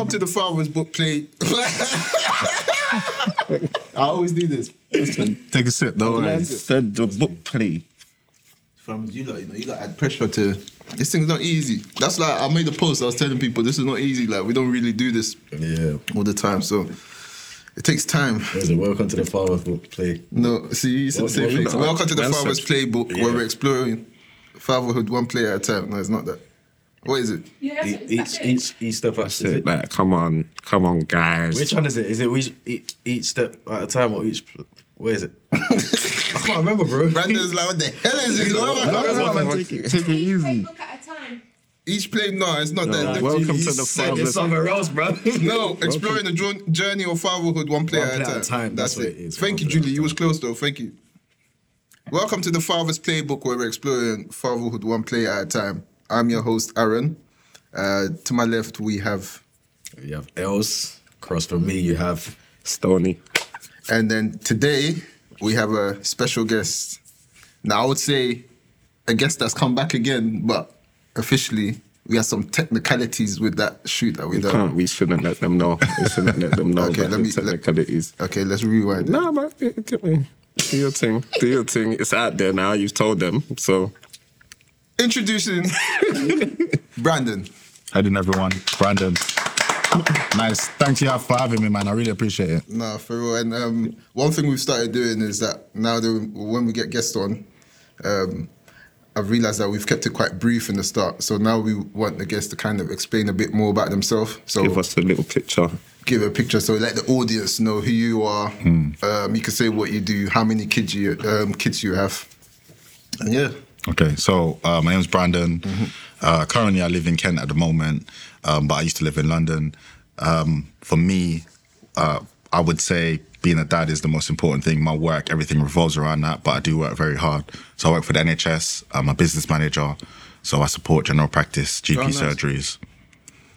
welcome to the Father's Book Play. I always do this. Take a sip, though. Yeah. Said the book play. From you lot, you know, you got add pressure to. This thing's not easy. That's like I made a post. I was telling people this is not easy. Like we don't really do this Yeah. all the time, so it takes time. There's a welcome to the Father's Book play. No, see, you said the same thing. Welcome to the Man Father's said- Playbook, where we're exploring fatherhood one play at a time. No, it's not that. What is it? Yeah, E- that's Each it. each each step at That's it. Like, come on, come on, guys. Which one is it? Is it each, each, each step at a time or each? Where is it? I can't remember, bro. Brandon's like, what the hell is it? Take it, take it easy. Book at a time. Each play, no, it's not that. Welcome to the said it's somewhere else, bro. No, exploring the journey of fatherhood one play, One at, play a at a time, That's, that's it. what it is, Thank one you, Julie. You was close though. Thank you. Welcome to the Father's Playbook, where we're exploring fatherhood one play at a time. I'm your host, Aaron. Uh, to my left, we have, You have Els. Across from me, you have Stony. and then today we have a special guest. Now, I would say a guest that's come back again, but officially we have some technicalities with that shoot that we We done. can't. We shouldn't let them know. We shouldn't let them know Okay, let me- let- technicalities. Okay, let's rewind. Nah, man, get me. Do your thing. Do your thing. It's out there now. You've told them. So Introducing Brandon. How doing, everyone? Brandon. Nice. Thank you for having me, man. I really appreciate it. No, for real. And um, one thing we've started doing is that now that when we get guests on, um, I've realized that we've kept it quite brief in the start. So now we want the guests to kind of explain a bit more about themselves. So give us a little picture. give a picture so let the audience know who you are. Um, you can say what you do, how many kids you um, kids you have, and yeah. Okay, so uh, my is Brandon. Uh, currently, I live in Kent at the moment, um, but I used to live in London. Um, for me, uh, I would say being a dad is the most important thing. My work, everything revolves around that, but I do work very hard. So I work for the NHS. I'm a business manager, so I support general practice, GP Oh, nice. surgeries.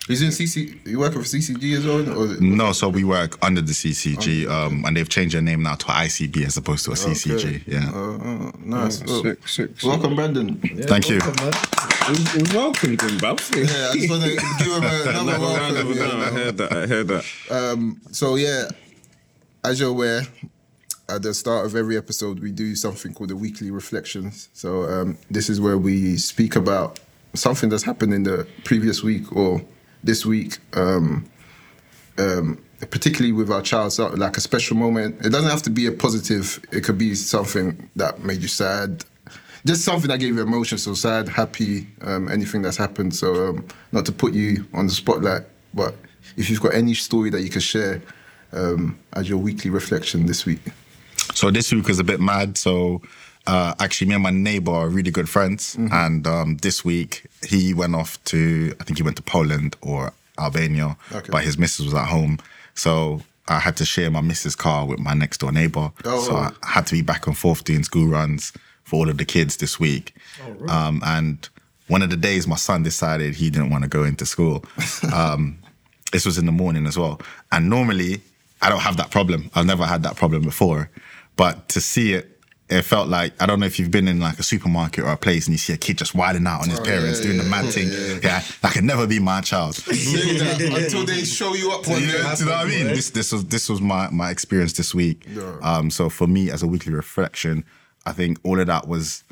He's in CC. You working for CCG as well? Or it- No, so we work under the CCG, um, and they've changed their name now to ICB as opposed to a CCG. Okay. Yeah. Uh, uh, nice. Well, sick, sick, sick. Welcome, Brandon. Thank you. We, we welcomed him, bruv. Yeah, I just want to give him another Round of welcome. applause. I yeah. heard that. I heard that. Um, so yeah, as you're aware, at the start of every episode, we do something called the weekly reflections. So um, this is where we speak about something that's happened in the previous week or this week, um, um, particularly with our child, so like a special moment. It doesn't have to be a positive. It could be something that made you sad. Just something that gave you emotion, so sad, happy, um, anything that's happened. So, um, not to put you on the spotlight, but if you've got any story that you could share um, as your weekly reflection this week. So this week was a bit mad. So uh, actually, me and my neighbor are really good friends, Mm-hmm. and um, this week he went off to I think he went to Poland or Albania, Okay. but his missus was at home, so. I had to share my missus' car with my next door neighbor, Oh. so I had to be back and forth doing school runs for all of the kids this week. um, and one of the days, my son decided he didn't want to go into school. Um, this was in the morning as well. And normally, I don't have that problem. I've never had that problem before. But to see it, it felt like I don't know if you've been in like a supermarket or a place and you see a kid just wilding out on his Oh, parents yeah, doing the yeah, mad yeah, thing. yeah. Yeah, that can never be my child. Until they show you up one Yeah, day. do you know what I mean? This this was this was my my experience this week. Yeah. Um, so for me as a weekly reflection, I think all of that was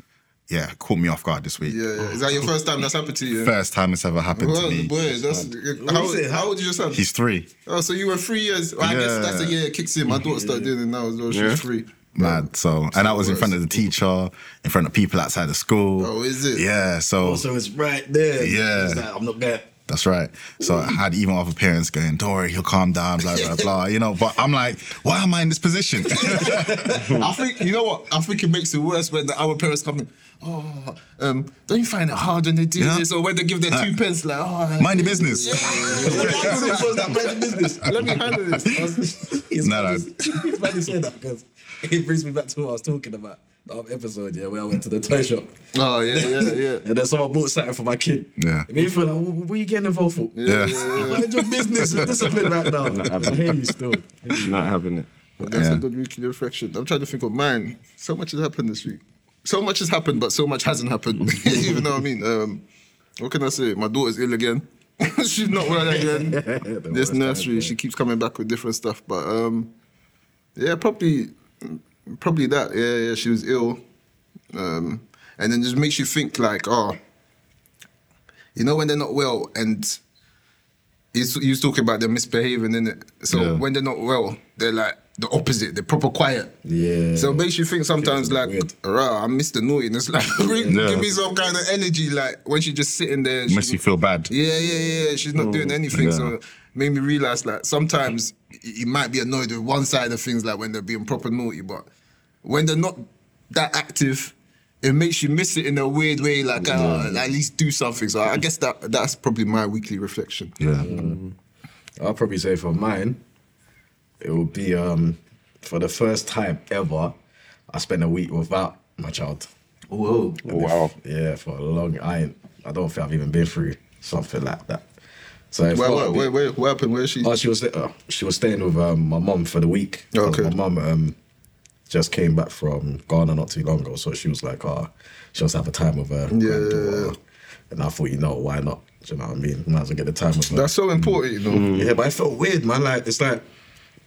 yeah caught me off guard this week. Yeah, yeah. Is that your first time that's happened to you? First time it's ever happened Well, to me. boy, that's how, is it? how old is your son? He's three. Oh, so you were three years. Well, I guess Yeah. that's the year it kicks in. My daughter started doing it now as well. She's Yeah. three. Mad. So and that was in front of the teacher, in front of people outside the school. Oh, is it? Yeah. So So it's right there. Yeah. Like, I'm not there. That's right. So I had even other parents going, "Don't worry, he'll calm down." Blah blah blah. You know, but I'm like, why am I in this position? I think you know what? I think it makes it worse when the, our parents come in. Oh, um, don't you find it hard when they do Yeah. this or when they give their two pence? Like, oh, Mind your business. Let me handle this. It's No, funny, no. it's funny you say that because it brings me back to what I was talking about the other episode, yeah, where I went to the toy shop. Oh yeah, yeah, yeah. And then someone bought something for my kid. Yeah. And me feel like, what, what are you getting involved for? Yeah. Mind your business and discipline right now. I hear you still. Not having it. That's Yeah. a good weekly reflection. I'm trying to think of mine. So much has happened this week. So much has happened, but so much hasn't happened. you know what I mean? Um, what can I say? My daughter's ill again. she's not well again. this nursery, time, she keeps coming back with different stuff. But um, yeah, probably, probably that. Yeah, yeah, she was ill, um, and then just makes you think like, oh, you know, when they're not well, and you was talking about them misbehaving, in it. So Yeah. when they're not well, they're like the opposite. They're proper quiet. Yeah. So it makes you think sometimes like, rah, I missed the naughtiness. Like, bring- Yeah. give me some kind of energy. Like when she's just sitting there. and Makes you feel bad. yeah, yeah, yeah. She's not doing anything. Yeah. So made me realize like sometimes you might be annoyed with one side of things, like when they're being proper naughty, but when they're not that active, it makes you miss it in a weird way. Like uh, at least do something. So I guess that that's probably my weekly reflection. Yeah. I'll probably say for mine, it will be um for the first time ever, I spent a week without my child. Whoa. Wow. Yeah, for a long. I I don't think I've even been through something like that. So Where, where, where, where, what happened? Where is she? Oh, she was uh, she was staying with um, my mum for the week. Okay. My mum um, just came back from Ghana not too long ago, so she was like, "Oh, she wants to have a time with her Yeah. granddaughter." And I thought, you know, why not? Do you know what I mean? Might as well get the time with her. That's so important, you know. yeah, but it felt weird, man. Like it's like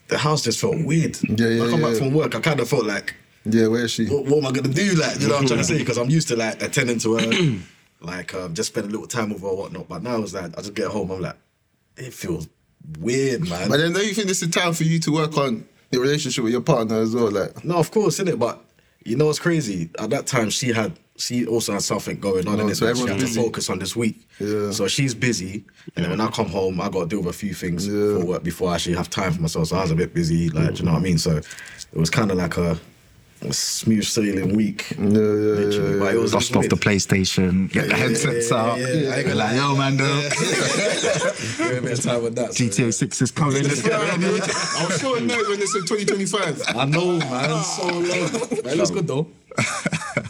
the house just felt weird. Yeah, yeah, I come back yeah. from work, I kind of felt like, Yeah, where is she? what, what am I gonna do? Like, you know what I'm trying to say? Because I'm used to like attending to her, like um, just spend a little time with her or whatnot. But now it's like I just get home, I'm like, it feels weird, man. But then don't you think this is time for you to work on your relationship with your partner as well? Like, No, of course, isn't it? But you know what's crazy? At that time, she had she also had something going on, Oh, and so she had to focus on this week. Yeah. So she's busy, and then when I come home, I got to deal with a few things Yeah. for work before I actually have time for myself. So I was a bit busy, like, do you know what I mean? So it was kind of like a smooth sailing week. yeah, yeah, literally. yeah, But it was Dust off the. PlayStation, get the Yeah, headsets yeah, out. yeah, yeah. I ain't gonna. Yo, man, though. Give me a bit of time with that. so- GTA 6 is coming. Let's get ready. I was so annoyed when they said 2025. I know, man. Ah. So long. But it looks good though.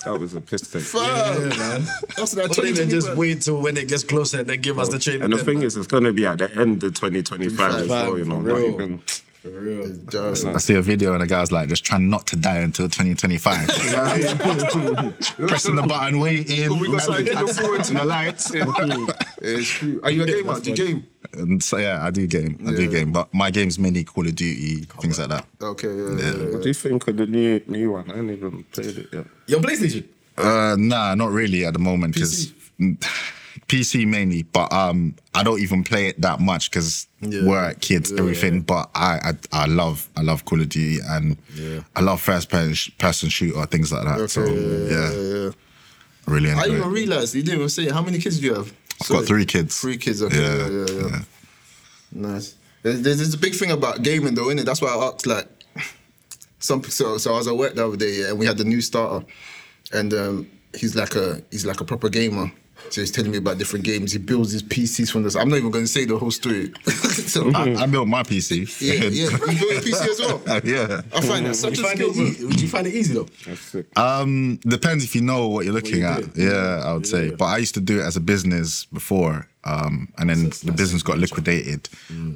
That was a piss take. Fam. Yeah, man. That's like Or they can just 2025. wait till when it gets closer and then give us the training. And the then, thing man. is, it's gonna be at the end of 2025 as well. You know, not even. For real. Just- I see a video and the guy's like, just trying not to die until 2025. Pressing the button, waiting. We got something to look forward to. the lights. It's true. Are you a gamer? Do you game? And so yeah, I do game. I do Yeah. game, but my game's mainly Call of Duty, things like that. Okay, yeah, yeah. yeah. What do you think of the new new one? I haven't even played it yet. Your PlayStation. Uh, nah, not really at the moment because PC mainly, but um, I don't even play it that much because Yeah. work, kids, everything. But I, I, I love, I love Call of Duty and Yeah. I love first person, shooter things like that. so yeah, yeah. really I it. even realize you didn't even say how many kids do you have? I've got three kids. Three kids. Okay, Yeah, yeah, yeah, yeah. yeah. Nice. There's, there's this big thing about gaming though, innit? That's why I asked like some. So, so I was at work the other day yeah, and we had the new starter, and um, he's like a he's like a proper gamer. So he's telling me about different games. He builds his PCs from this. I'm not even going to say the whole story. so, I, I built my PC. yeah, yeah. You built your PC as well. yeah. I find that such Would a you, find skill. it easy? Would you find it easy though? That's sick. Um, depends if you know what you're looking you're at. doing. Yeah, I would say. But I used to do it as a business before, um, and then the business got liquidated.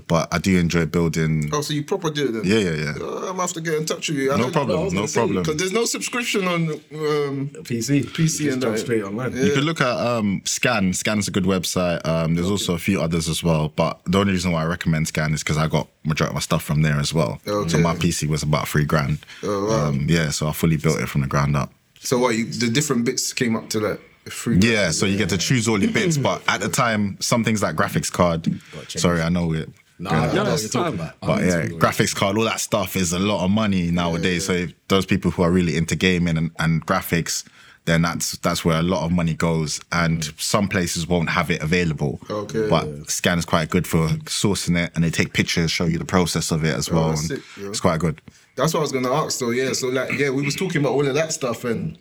But I do enjoy building. Oh, so you proper do it then? Yeah, yeah, yeah. Uh, I'm gonna have to get in touch with you. No problem, no problem. Because there's no subscription on um, PC. PC Just and that. straight online. You could look at um, Scan. Scan's a good website. Um, there's also a few others as well. But the only reason why I recommend Scan is because I got majority of my stuff from there as well. So my PC was about three grand. Oh, wow. um, yeah, so I fully built it from the ground up. So what? You, the different bits came up to like three. Yeah, so you get to choose all your bits, but at the time, some things like graphics card. Sorry, I know it. Nah, I know what that's you're talking about. But yeah, graphics card, all that stuff is a lot of money nowadays. So if those people who are really into gaming and, and graphics, then that's that's where a lot of money goes. And some places won't have it available. Okay. But Scan is quite good for sourcing it, and they take pictures, show you the process of it as well. that's and sick, yeah. it's quite good. That's what I was gonna ask. So yeah, so like yeah, we was talking about all of that stuff, and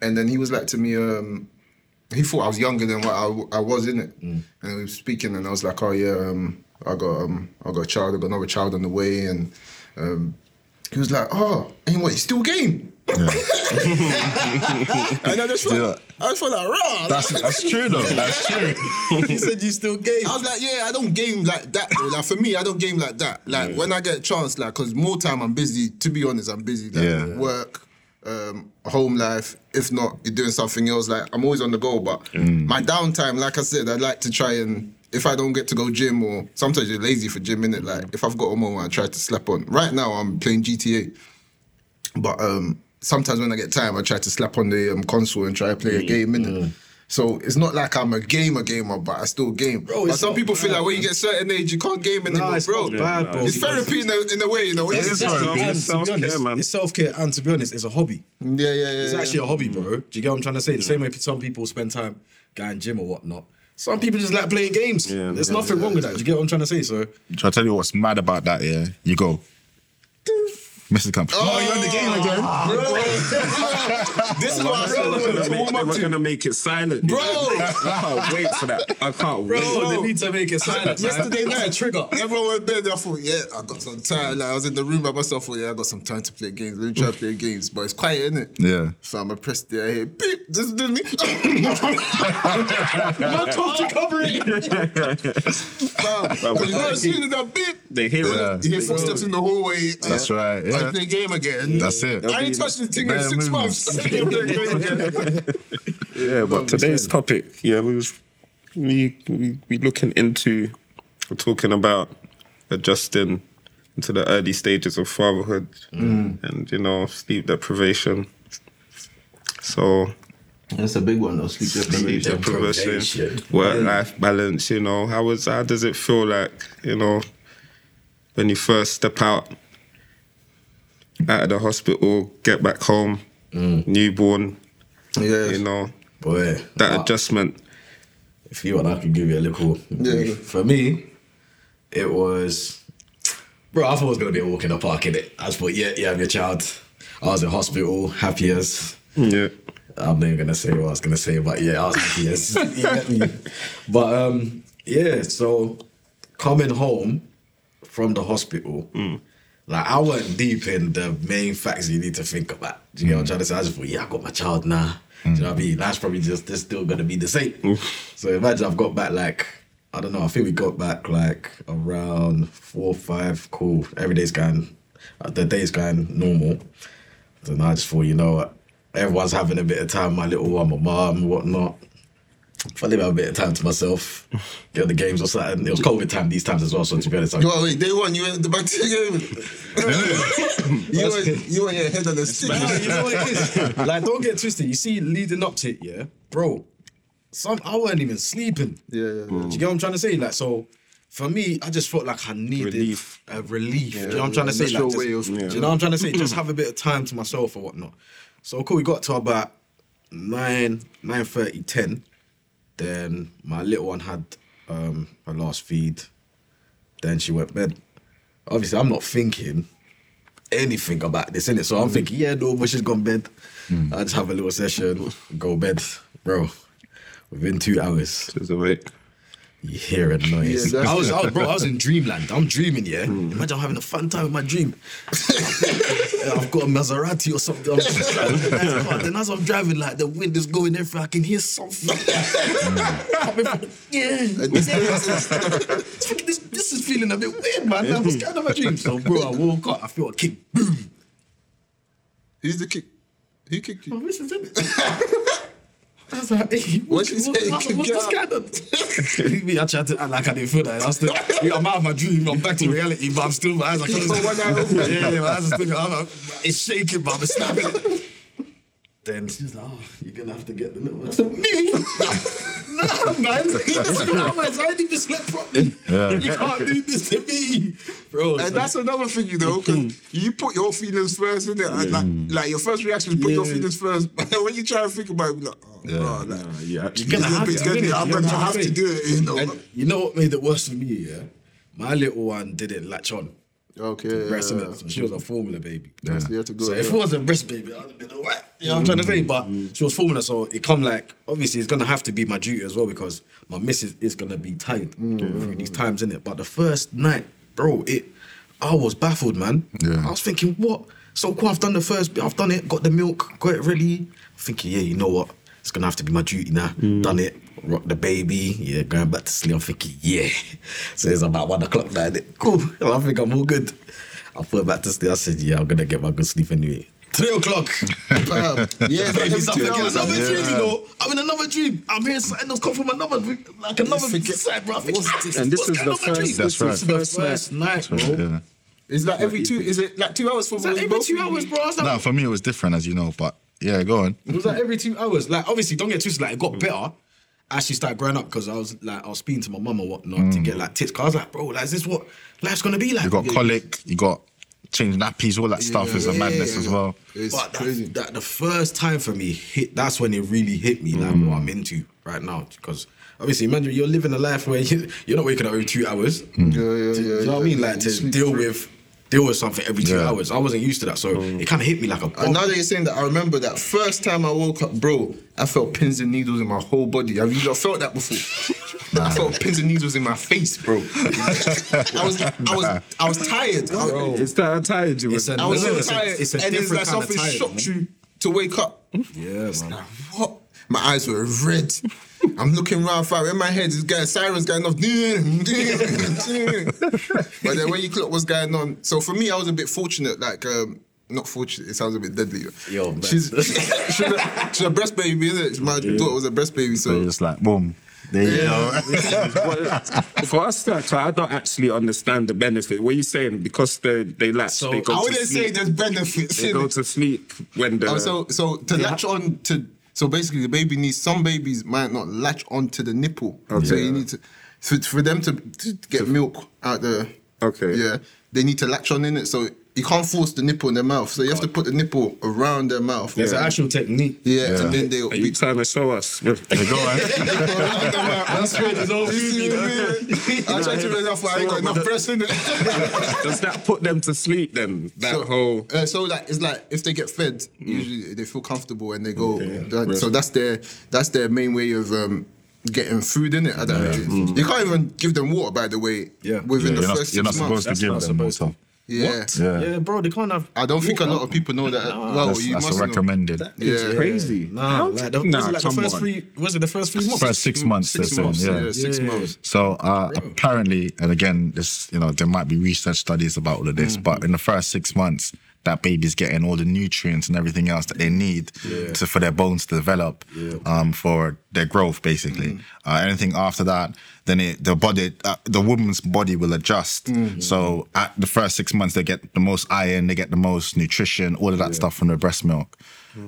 and then he was like to me, um, he thought I was younger than what I, I was in it, and we were speaking, and I was like, oh yeah, um, I got um, I got a child, I got another child on the way, and um, he was like, oh, and what, you still game? and I just felt, Yeah. I just felt like, raw. That's that's true though. That's true. he said you still game. I was like, yeah, I don't game like that. though. Like for me, I don't game like that. Like when I get a chance, like, cause more time I'm busy. To be honest, I'm busy. Like Yeah. work, um, home life. If not, you're doing something else. Like I'm always on the go. But Mm. my downtime, like I said, I like to try and if I don't get to go gym or sometimes you're lazy for gym, innit? Like if I've got a moment I try to slap on. Right now I'm playing GTA. But um sometimes when I get time I try to slap on the um, console and try to play a game, innit? So it's not like I'm a gamer gamer, but I still game. Bro, but some not people feel like when you get a certain age, you can't game anymore, Nah, it's bro. not bad, bro. It's therapy in a, in a way, you know. It It's, is yeah, therapy. And It's self-care, man. It's self care, and to be honest, it's a hobby. yeah, yeah. Yeah. It's yeah. actually a hobby, bro. Do you get what I'm trying to say? The same way some people spend time going gym or whatnot. Some people just like playing games. Yeah, There's yeah, nothing wrong with that. Do you get what I'm trying to say? So Shall I tell you what's mad about that? Yeah, you go. Mr. Camp. Oh, you're in the game again. Oh, bro. this is what I We're said. gonna make- We're gonna make it silent, Bro. I can't wait for that. I can't wait. Bro, they need to make it silent. Yesterday night, a trigger. Everyone went bed. I thought, yeah, I got some time. Like, I was in the room by myself. I thought, yeah, I got some time to play games. Let me try to play games, but it's quiet, isn't it? Yeah. So I'm pressed there. I hear beep. This is me. Not tough to cover it. Because you know, as soon as that beep, They hear it. you hear footsteps in the hallway. That's right, I yeah. play game again. That's it. I ain't touched this thing in Bare six moves. months. Yeah, but today's topic, yeah, we was we we, we looking into we're talking about adjusting into the early stages of fatherhood mm. and you know sleep deprivation. So That's a big one, though. Sleep sleep deprivation, Deprivation. work life balance. You know how was how does it feel like you know when you first step out out of the hospital, get back home, newborn. Yeah. You know Boy, that adjustment. if you want, I can give you a little. Yeah. For me, it was, bro. I thought it was gonna be a walk in the park. In it, I just thought, yeah, yeah, I'm your child. I was in hospital, happy as. Yeah. I'm not even gonna say what I was gonna say, but yeah, I was happy as. you? But um, yeah. So coming home from the hospital, like I went deep in the main facts you need to think about. Do you get what I'm trying to say? I just thought, yeah, I got my child now. Do you know what I mean? That's probably just they're still gonna be the same. so imagine I've got back like I don't know. I think we got back like around four, five. Cool. Every day's going. uh, The day's going normal. Then I just thought, you know what? Everyone's having a bit of time. My little one, my mom, whatnot. If I live have a bit of time to myself, get the games or something. It was COVID time these times as well. So to be honest, I, Well, wait, day one, you went the back to the game. you, were, you were your head on the stick. Nah, you know what it is? Like, don't get twisted. You see, leading up to it, yeah, bro. Some I wasn't even sleeping. Yeah, yeah, yeah. Do you get what I'm trying to say? Like, so for me, I just felt like I needed Relief. a relief. do you know what I'm yeah, trying to say? Like, just- way of- Do you know what I'm trying to say? Just have a bit of time to myself or whatnot. So cool. We got to about nine, nine thirty, ten. Then my little one had um, her last feed. Then she went bed. Obviously, I'm not thinking anything about this, in it. So I'm thinking, yeah, no, but she's gone bed. I just have a little session, go bed, bro. Within two hours, Just a bit. You hear a noise. Yeah, I was, I was, bro, I was in dreamland. I'm dreaming, yeah. Hmm. Imagine I'm having a fun time in my dream. I've got a Maserati or something. I'm just driving a nice car. Then as I'm driving, like the wind is going everywhere, I can hear something. Hmm. Coming from the- yeah. It's this, this is feeling a bit weird, man. That was kind of a dream. So, bro, I woke up. I feel a kick. Boom. Who's the kick? Who kicked Oh, you? this is it. I was like, hey, What'd she say? What's, Kick what's you? Me, I tried to act like I didn't feel that. I was still, I'm out of my dream. I'm back to reality, but I'm still, my eyes are closed. got one eye open. Yeah, yeah, my eyes are still, I'm, I'm- it's shaking, but I'm snapping it. Then she's like, oh, you're gonna have to get the little one. I said, oh, me? nah, man. Two hours, I ain't even slept properly. You can't do this to me. Bro, And that's another thing, you know, because you put your feelings first, innit? And Like, like your first reaction is put your feelings first. But when you try to think about it, you're like, oh, bro, like, Yeah. You're gonna have to, gonna be- innit? I'm gonna gonna have to do it, you know. And you know what made it worse for me, yeah? My little one didn't latch on. Okay. breast, yeah. she was a formula baby. Yeah, so you had to go. So if it was a breast baby, I'd have been alright. You know what I'm trying to say? But mm-hmm. she was formula, so it come like obviously it's gonna have to be my duty as well because my missus is gonna be tired mm-hmm. through these times, in it. But the first night, bro, it I was baffled, man. Yeah. I was thinking, what? So cool, I've done the first bit, I've done it, got the milk, got it ready. I'm thinking, yeah, you know what? It's gonna have to be my duty now. Mm. Done it, rock the baby, yeah, going back to sleep. I'm thinking, yeah. So it's about one o'clock now? Cool. I think I'm all good. I put back to sleep. I said, yeah, I'm gonna get my good sleep anyway. Three o'clock. Bam. Yeah, like every I'm in another Yeah. dream, you know. I'm in another dream. I'm hearing something else come from another, like another side, bro. I think, What's ah, this? And this is the on with my first-? That's right. This is the first night, bro. Yeah. It's like every two. Is it like two hours for It's like every two hours, bro. I was for me it was different, as you know. But yeah, go on. It was like every two hours. Like obviously, don't get twisted. Like it got better. I actually started growing up because I was like I was speaking to my mum or whatnot to get mm. like tips. Cause I was like, bro, like is this what life's gonna be like? You got Yeah. colic, you got change nappies, all that stuff is a Yeah, madness yeah, as yeah. well. It's But that, crazy. that the first time for me hit. That's when it really hit me, like what mm. I'm into right now. Because obviously, imagine you're living a life where you, you're not waking up every two hours. Yeah, yeah, yeah. Do you know what I mean? Like to Sleep deal through. with deal with something every two Yeah. hours. I wasn't used to that, so mm. it kind of hit me like a. And now that you're saying that, I remember that first time I woke up, bro. I felt pins and needles in my whole body. Have you not felt that before? I felt pins and needles in my face, bro. I was, I was, I was tired. I, It's that I'm tired you It's with. a- I was so It's a- tired, it's a and it's like kind of something tired, shocked man. you to wake up. yeah, man. What? My eyes were red. I'm looking around, fam. In my head, this guy, sirens going off. but then when you clock what's going on, so for me, I was a bit fortunate. Like, um, not fortunate. It sounds a bit deadly. Yo, man. she's she's a, she's a breast baby, isn't it? My daughter was a breast baby, So so. just like, boom. There you go. For us, that I don't actually understand the benefit. What are you saying? Because they they latch, So, they go I wouldn't say sleep. there's benefits. They in go to sleep when the Oh, so so to latch on to so basically the baby needs some babies might not latch onto the nipple. So you need to for, for them to, to get milk out the Okay. yeah they need to latch on in it. So you can't force the nipple in their mouth. So you have to put the nipple around their mouth. There's an actual technique. yeah, and then they'll Are you be. trying to show us? There go, eh? That's right. There's all I tried to realize I ain't got enough breast in it. Does that put them to sleep then? That so, whole uh, so like it's like if they get fed, usually they feel comfortable and they go. that- so that's their that's their main way of um, getting food in it. At that age. You can't even give them water, by the way. Yeah. within Yeah, the you're not, first you're not six months. supposed to give them water. Yeah. Yeah. Yeah, bro, they can't have. I don't think a lot of people know that. well, That's, you that's must know. recommended. Yeah. crazy. Nah, like the, Nah, was it like the first on. three? Was it the first three months? First six months, Six they're saying, months. yeah. Yeah, six Yeah. months. So uh, apparently, and again, this you know there might be research studies about all of this, but in the first six months, that baby's getting all the nutrients and everything else that they need to for their bones to develop, um, for their growth, basically. Uh, anything after that, then it, the body, uh, the woman's body will adjust. So at the first six months, they get the most iron, they get the most nutrition, all of that stuff from the breast milk,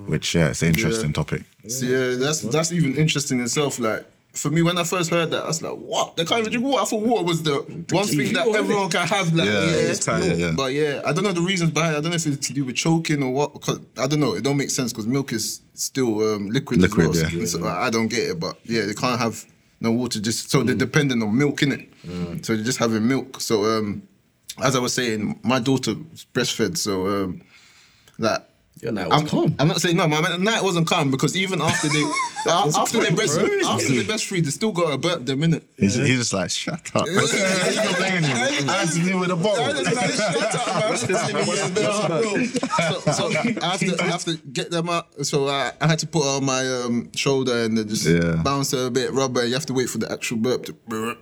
which yeah, it's an interesting topic. So yeah, that's that's even interesting in itself. Like for me, when I first heard that, I was like, "What? They can't even drink water." I thought water was the one thing that everyone can have. Like, Yeah, yeah, it's tight, yeah, yeah. But yeah, I don't know the reasons behind. it. I don't know if it's to do with choking or what. Cause I don't know. It don't make sense because milk is still um, liquid. Liquid, as well. yeah. So I don't get it, but yeah, they can't have no water. Just so they're dependent on milk in it. So they're just having milk. So um, as I was saying, my daughter breastfed. So um, like. Your night was I'm, calm. I'm not saying no, my night wasn't calm because even after they uh, after they breast after they breastfeed, they still got a burp them minute. it. He's, he's just like, shut up. He's not blaming you. I had to deal with a bottle. so, so I have to I have to get them out. So I, I had to put her on my um, shoulder and then just Yeah. bounce her a bit, rub her. You have to wait for the actual burp to.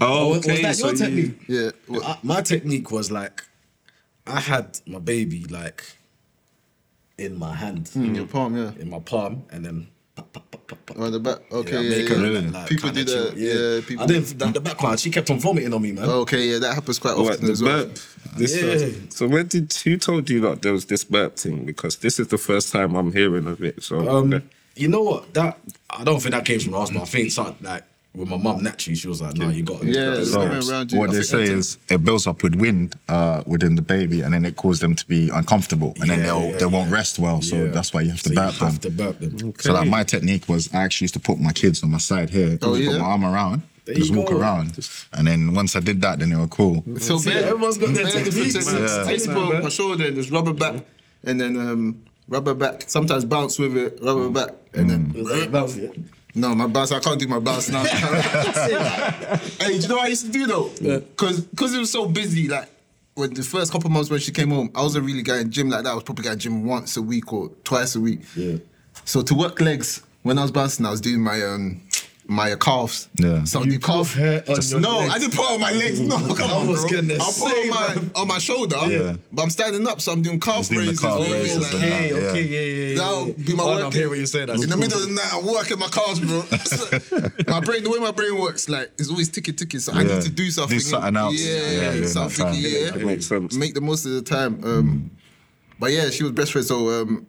Oh, was okay. that so your you- Yeah. What- I- my technique was like, I had my baby like in my hand, in your palm, yeah. in my palm, and then. On the back. Okay. Yeah, Yeah, yeah, her, yeah. like, people do kinda that. chill. Yeah. People. I didn't. The, the background, she kept on vomiting on me, man. Okay. Yeah, that happens quite often the as well. burp? This Yeah. so when did who told you that there was this burp thing? Because this is the first time I'm hearing of it. So Um, you know what? That I don't think that came from the hospital. I think something like with my mum naturally, she was like, "No, you got it." Yeah, You so- got it." Coming around you, what I they say is it builds up with wind uh, within the baby, and then it causes them to be uncomfortable, and then they'll yeah, they won't yeah. rest well. So Yeah. that's why you have to So burp you them. have to burp them. So like my technique was I actually used to put my kids on my side here, Oh, just put my arm around, There just walk go. around, and then once I did that, then they were cool. So See, bare- everyone's got their bare techniques, different Yeah. Take my shoulder and just rubber back, and then um, rubber back. Sometimes bounce with it, rubber back, and then. Was that- that was it. No, my bounce. I can't do my bounce now. hey, do you know what I used to do though? Because because it was so busy. Like when the first couple months when she came home, I wasn't really going gym like that. I was probably going gym once a week or twice a week. Yeah. So to work legs when I was bouncing, I was doing my um my calves. Yeah. So You the calf. put hair on your no, legs. I didn't put it on my legs. No, come I on, was bro. gonna I'll put it on my on my shoulder. Yeah. But I'm standing up, so I'm doing calf doing the raises. calf all raises like and that. that. Okay, yeah. okay, yeah, yeah, yeah. That'll be my oh, work. no, I'm hearing what you're saying. That's in the middle of the night, I'm working my calves, bro. my brain, the way my brain works, like it's always ticking, ticking. So I Yeah. need to do something. Do something else. Yeah, Yeah, during something. time. Yeah, That makes sense. Make the most of the time. Um, but yeah, she was best friend. So um,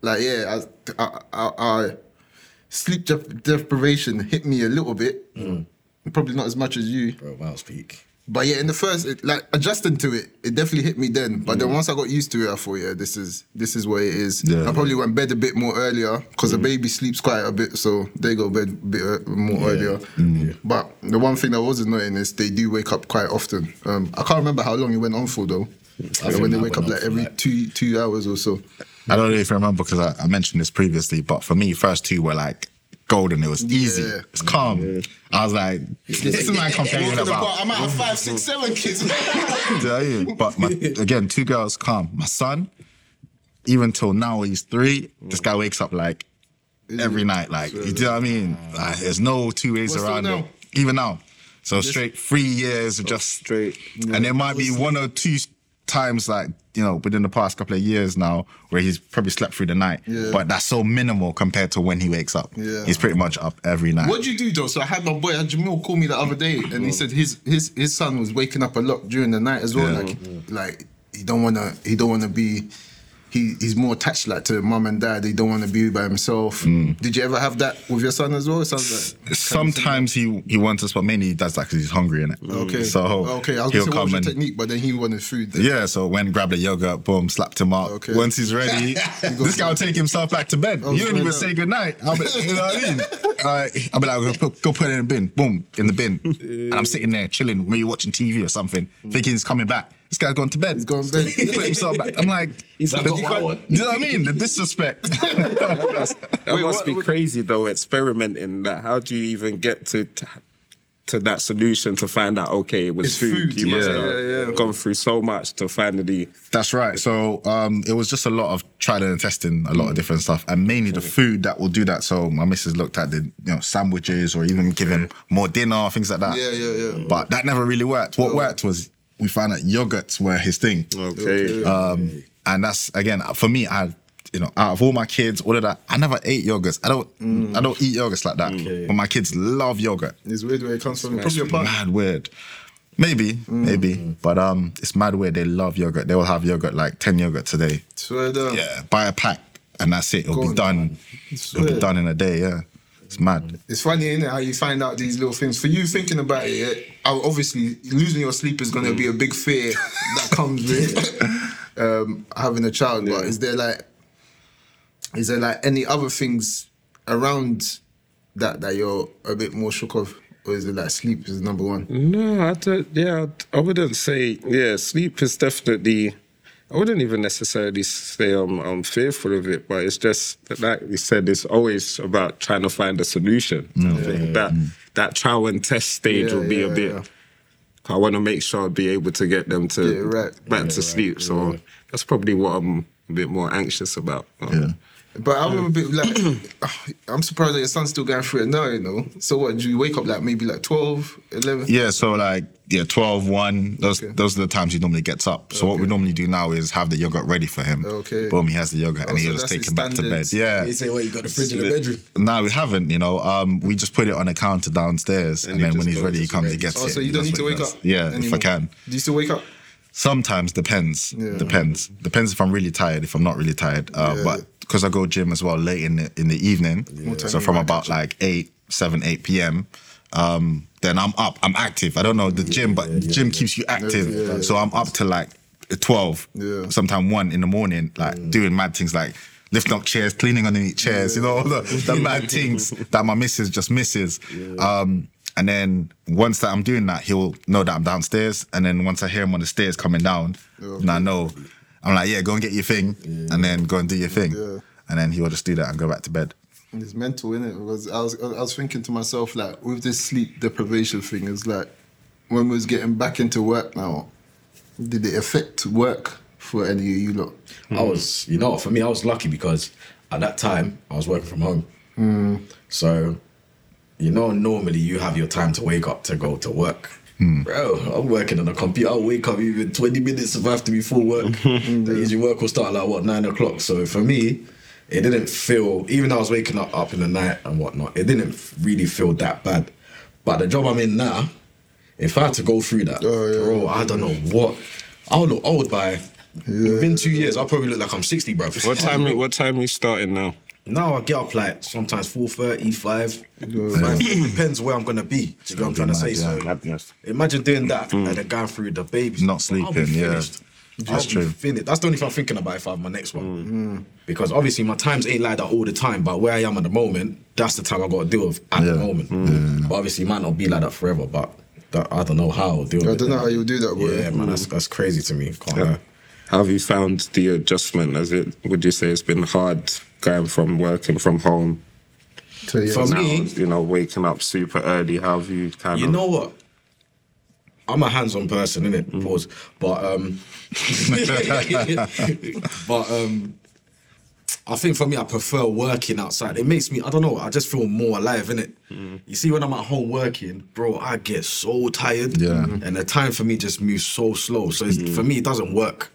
like yeah, I, I, I, I sleep dep- deprivation hit me a little bit. Probably not as much as you. Bro, mouse peak. But yeah, in the first, it, like adjusting to it, it definitely hit me then. But then once I got used to it, I thought, yeah, this is this is what it is. Yeah. I probably went bed a bit more earlier because the baby sleeps quite a bit, so they go bed a bit uh, more earlier. But the one thing that was annoying is they do wake up quite often. Um, I can't remember how long it went on for though. When they wake up like every like- two two hours or so. I don't know if you remember because I, I mentioned this previously, but for me, first two were like golden. It was easy. Yeah. It's calm. I was like, this is my complaining about. I'm out of five, six, seven kids. Do you know what I mean? But my, again, two girls calm. My son, even till now, he's three. This guy wakes up like every night. Like, you know what I mean? Like, there's no two ways What's around it. Even now. So straight three years of just straight. And there might be one or two times like, you know, within the past couple of years now where he's probably slept through the night. Yeah. But that's so minimal compared to when he wakes up. Yeah. He's pretty much up every night. what do you do, though So I had my boy uh, Jamil call me the other day, and he said his his his son was waking up a lot during the night as well. Yeah. Like like he don't wanna he don't wanna be. He, he's more attached like to mum and dad. He don't want to be by himself. Mm. Did you ever have that with your son as well? Like Sometimes he he wants us, but mainly he does that because he's hungry in it. okay. So okay, I was he'll gonna say come and technique, but then he wanted food. Then. Yeah, so when grabbed the yogurt, boom, slapped him up. Okay. Once he's ready, this guy will take himself back to bed. Oh, you don't even up. say goodnight. I'll be, you know what I mean? Uh, I'll be like, go, go put it in the bin. Boom, in the bin. And I'm sitting there chilling, maybe watching TV or something, thinking he's coming back. This guy's gone to bed. He's gone to bed. He put himself back. I'm like, He's like, the- "Got my one." you know what I mean? The disrespect. That Wait, must what- be what- crazy though, experimenting that. How do you even get to to, to that solution to find out, okay, it was It's food. food, You must yeah. have Yeah, yeah. gone through so much to finally. That's right. So um, it was just a lot of trial and testing, a lot of different stuff, and mainly the food that will do that. So my missus looked at the you know sandwiches or even giving more dinner, things like that. Yeah, yeah, yeah. But that never really worked. What worked was we found that yogurts were his thing. Okay. Um, and that's again for me. I you know out of all my kids, all of that, I never ate yogurts. I don't. I don't eat yogurts like that. Okay. But my kids love yogurt. It's weird where it comes from. Probably a part. Mad weird. Maybe, maybe, but um, it's mad weird. They love yogurt. They will have yogurt like ten yogurt today. Swear down. Yeah, buy a pack and that's it. It'll Go be on, done. It'll be done in a day. Yeah, it's mad. It's funny, isn't it, how you find out these little things. For you thinking about it, obviously losing your sleep is going to be a big fear that comes with um, having a child. But is there like, is there like any other things around that that you're a bit more shook of, or is it like sleep is number one? No, I don't. Yeah, I wouldn't say. Yeah, sleep is definitely. I wouldn't even necessarily say I'm, I'm fearful of it, but it's just that, like you said, it's always about trying to find a solution. I think that that trial and test stage Yeah, will be yeah, a bit. yeah. I want to make sure I'll be able to get them to Yeah, right. back to sleep. So that's probably what I'm a bit more anxious about. Um, Yeah. But I'm a bit like, I'm surprised that your son's still going through it now, you know. So what? Do you wake up like maybe like 12, 11? Yeah, so like yeah, 12, 1, those Okay. those are the times he normally gets up. So what we normally do now is have the yogurt ready for him. Okay. Boom, he has the yogurt Oh, and he'll just that's take his him back to bed. Yeah. They say, well, you got the fridge in the bedroom. No, we haven't, you know. Um, we just put it on the counter downstairs and, he then when he's ready, he comes, bed. he gets Oh, it. so you don't need to wake he up? does. Yeah, if I can. Do you still wake up? Sometimes depends. Yeah. Depends. Depends if I'm really tired. If I'm not really tired, uh, Yeah. but because I go gym as well late in the in the evening, time so from about like eight, seven, eight p.m. Um, then I'm up. I'm active. I don't know the gym, but gym keeps you active. Yeah, yeah. So I'm up to like twelve, Yeah. sometime one in the morning, like doing mad things like. Lifting up chairs, cleaning underneath chairs, you know, all the, the mad things that my missus just misses. Um, and then once that I'm doing that, he'll know that I'm downstairs. And then once I hear him on the stairs coming down, and I know, I'm like, yeah, go and get your thing, and then go and do your thing. Yeah. And then he will just do that and go back to bed. It's mental, innit? Because I was I was thinking to myself like with this sleep deprivation thing, it's like when we was getting back into work now, did it affect work for any of you lot? I was, you know, for me, I was lucky because at that time I was working from home. Mm. So you know, normally you have your time to wake up to go to work. Hmm. Bro, I'm working on a computer. I'll wake up even 20 minutes if I have to be full work. the easy work will start like what nine o'clock. So for me, it didn't feel even though I was waking up up in the night and whatnot, it didn't really feel that bad. But the job I'm in now, if I had to go through that, Oh, yeah, bro, I don't know what. I'll look old by Yeah. within two years. I'll probably look like I'm 60, bro. What time? What time we starting now? Now I get up like sometimes 4.30, 5. 5. It depends where I'm gonna be. Do you know what I'm trying to say? So Madness. imagine doing that mm. and then going through the babies. Not I'll be sleeping, yeah. finished. That's I'll be true. finished. That's the only thing I'm thinking about if I have my next one. Mm. Mm. Because obviously my times ain't like that all the time, but where I am at the moment, that's the time I got to deal with at the Yeah. moment. But obviously it might not be like that forever, but that, I don't know how I'll deal with I don't know how you'll do that, boy. Yeah, man, that's, that's crazy to me. Can't Yeah. Lie. How have you found the adjustment? As it would you say it's been hard going from working from home? So, yeah, For now, me- you know, waking up super early. How have you kind You of? know what? I'm a hands-on person, innit? Pause. But um, but um, I think for me, I prefer working outside. It makes me, I don't know, I just feel more alive, innit? You see, when I'm at home working, bro, I get so tired. Yeah. And the time for me just moves so slow. So it's, for me, it doesn't work.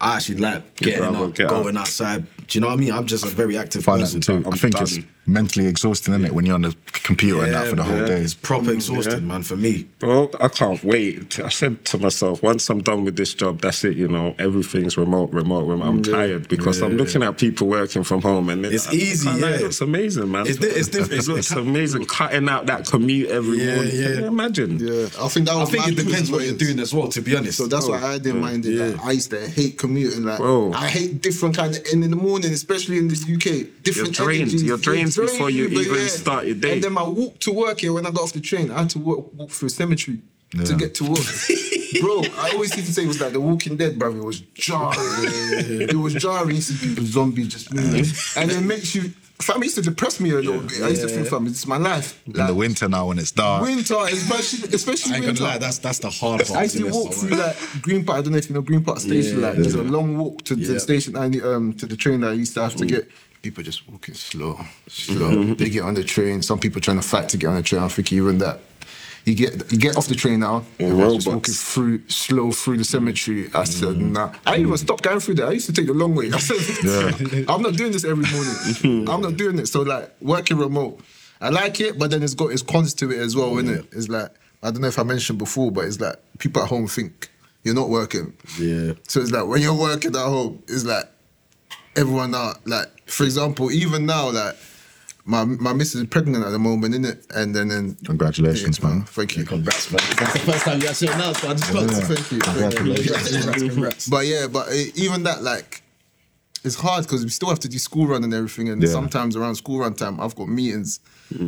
I actually like getting up, going outside. Do you know what I mean? I'm just a very active Find person. too. I I'm think it's done. Mentally exhausting, isn't it, when you're on the computer and that for the whole yeah. day. It's proper exhausting, man, for me. Bro, I can't wait. I said to myself, once I'm done with this job, that's it. You know, everything's remote, remote. remote. I'm tired because I'm looking at people working from home, and It's I- I easy, can't yeah. It's amazing, man. It's di- it's different. It's, it's amazing cutting out that commute every Yeah, morning. yeah. Can you imagine? yeah, I think that I think it depends what you're doing as well, to be honest. So that's why oh, I didn't mind it. Like, I used to hate commuting. Like Bro. I hate different kind of and in the morning, especially in the UK. Different You're drained. energies. You're drained They before you but even start your day. And then my walk to work here when I got off the train, I had to walk, walk through a cemetery to get to work. Bro, I always used to say it was like The Walking Dead, bro. It was jarring. it was jarring. You see people, zombies just moving. and it makes you. Fam, used to depress me a little bit. I used to think, fam, it's my life. In the winter now when it's dark. Winter, especially, especially I ain't winter. gonna lie, that's that's the hard part. I used to walk So, through like Green Park. I don't know if you know Green Park Station. Yeah, like there's yeah. a long walk to, to Yeah. the station. I need, um to the train that I used to have to get. People just walking slow, slow. They get on the train. Some people trying to fight to get on the train. I think even that. You get you get off the train now. and I'm just robots. walking through slow through the cemetery. I said, mm. nah. I even stopped going through there. I used to take the long way. I said, yeah. I'm not doing this every morning. I'm not doing it. So like working remote, I like it, but then it's got its cons to it as well, isn't it? It's like I don't know if I mentioned before, but it's like people at home think you're not working. Yeah. So it's like when you're working at home, it's like everyone out. Like for example, even now, like my my missus is pregnant at the moment, isn't it? And then then Congratulations, man. Thank you. Congrats, man. That's the first time you actually announced, so I just got to Thank you. Congrats, congrats. But yeah, but uh, even that, like, it's hard because we still have to do school run and everything. And Yeah. sometimes around school run time, I've got meetings.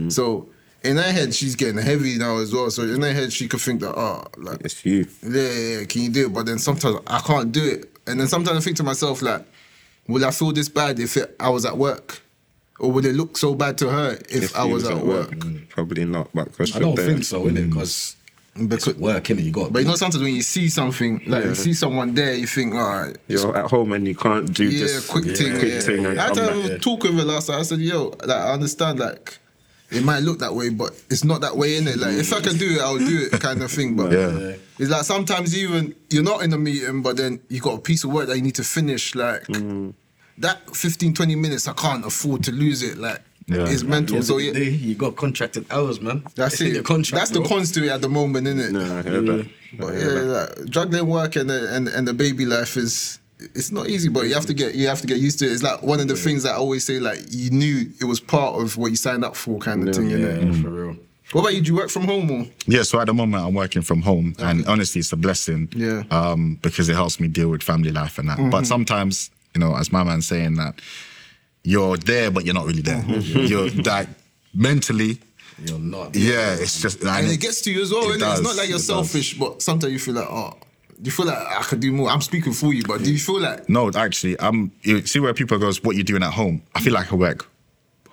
So in her head, she's getting heavy now as well. So in her head, she could think that, oh, like, It's you. yeah, yeah, yeah, can you do it? But then sometimes I can't do it. And then sometimes I think to myself, like, will I feel this bad if it, I was at work? Or would it look so bad to her if, I you was at work? Mm, probably not, but because I don't think so, innit? Mm. Because Because, it's work, innit? You got. but you know, sometimes when you see something, like you see someone there, you think, all right, You're at home and you can't do yeah, this quick thing. quick yeah. thing and I had to back. have a talk with her last night. I said, yo, like, I understand, like, it might look that way, but it's not that way, in it. Like, if I can do it, I'll do it, kind of thing. But Yeah. it's like sometimes even you're not in a meeting, but then you got a piece of work that you need to finish. Like, that 15, 20 minutes, I can't afford to lose it. Like, Yeah. it's mental. So, yeah. you got contracted hours, man. That's it. Your contract, That's the bro. cons to it at the moment, isn't it? No, I hear that. But yeah, like, juggling work and the, and and the baby life is it's not easy, but you have to get you have to get used to it. It's like one of the things that I always say, like you knew it was part of what you signed up for, kind of thing. Yeah, innit? for real. What about you? Do you work from home or? Yeah, so at the moment I'm working from home, and honestly, it's a blessing. Yeah. Um, because it helps me deal with family life and that. But sometimes, you know, as my man's saying that, you're there, but you're not really there. You're like mentally, You're not. yeah. It's just like And it gets to you as well. It innit? It's not like you're it does. selfish, but sometimes you feel like, oh, you feel like I could do more. I'm speaking for you, but do you feel like No, actually, I'm. You see where people goes, what you doing at home? I feel like I work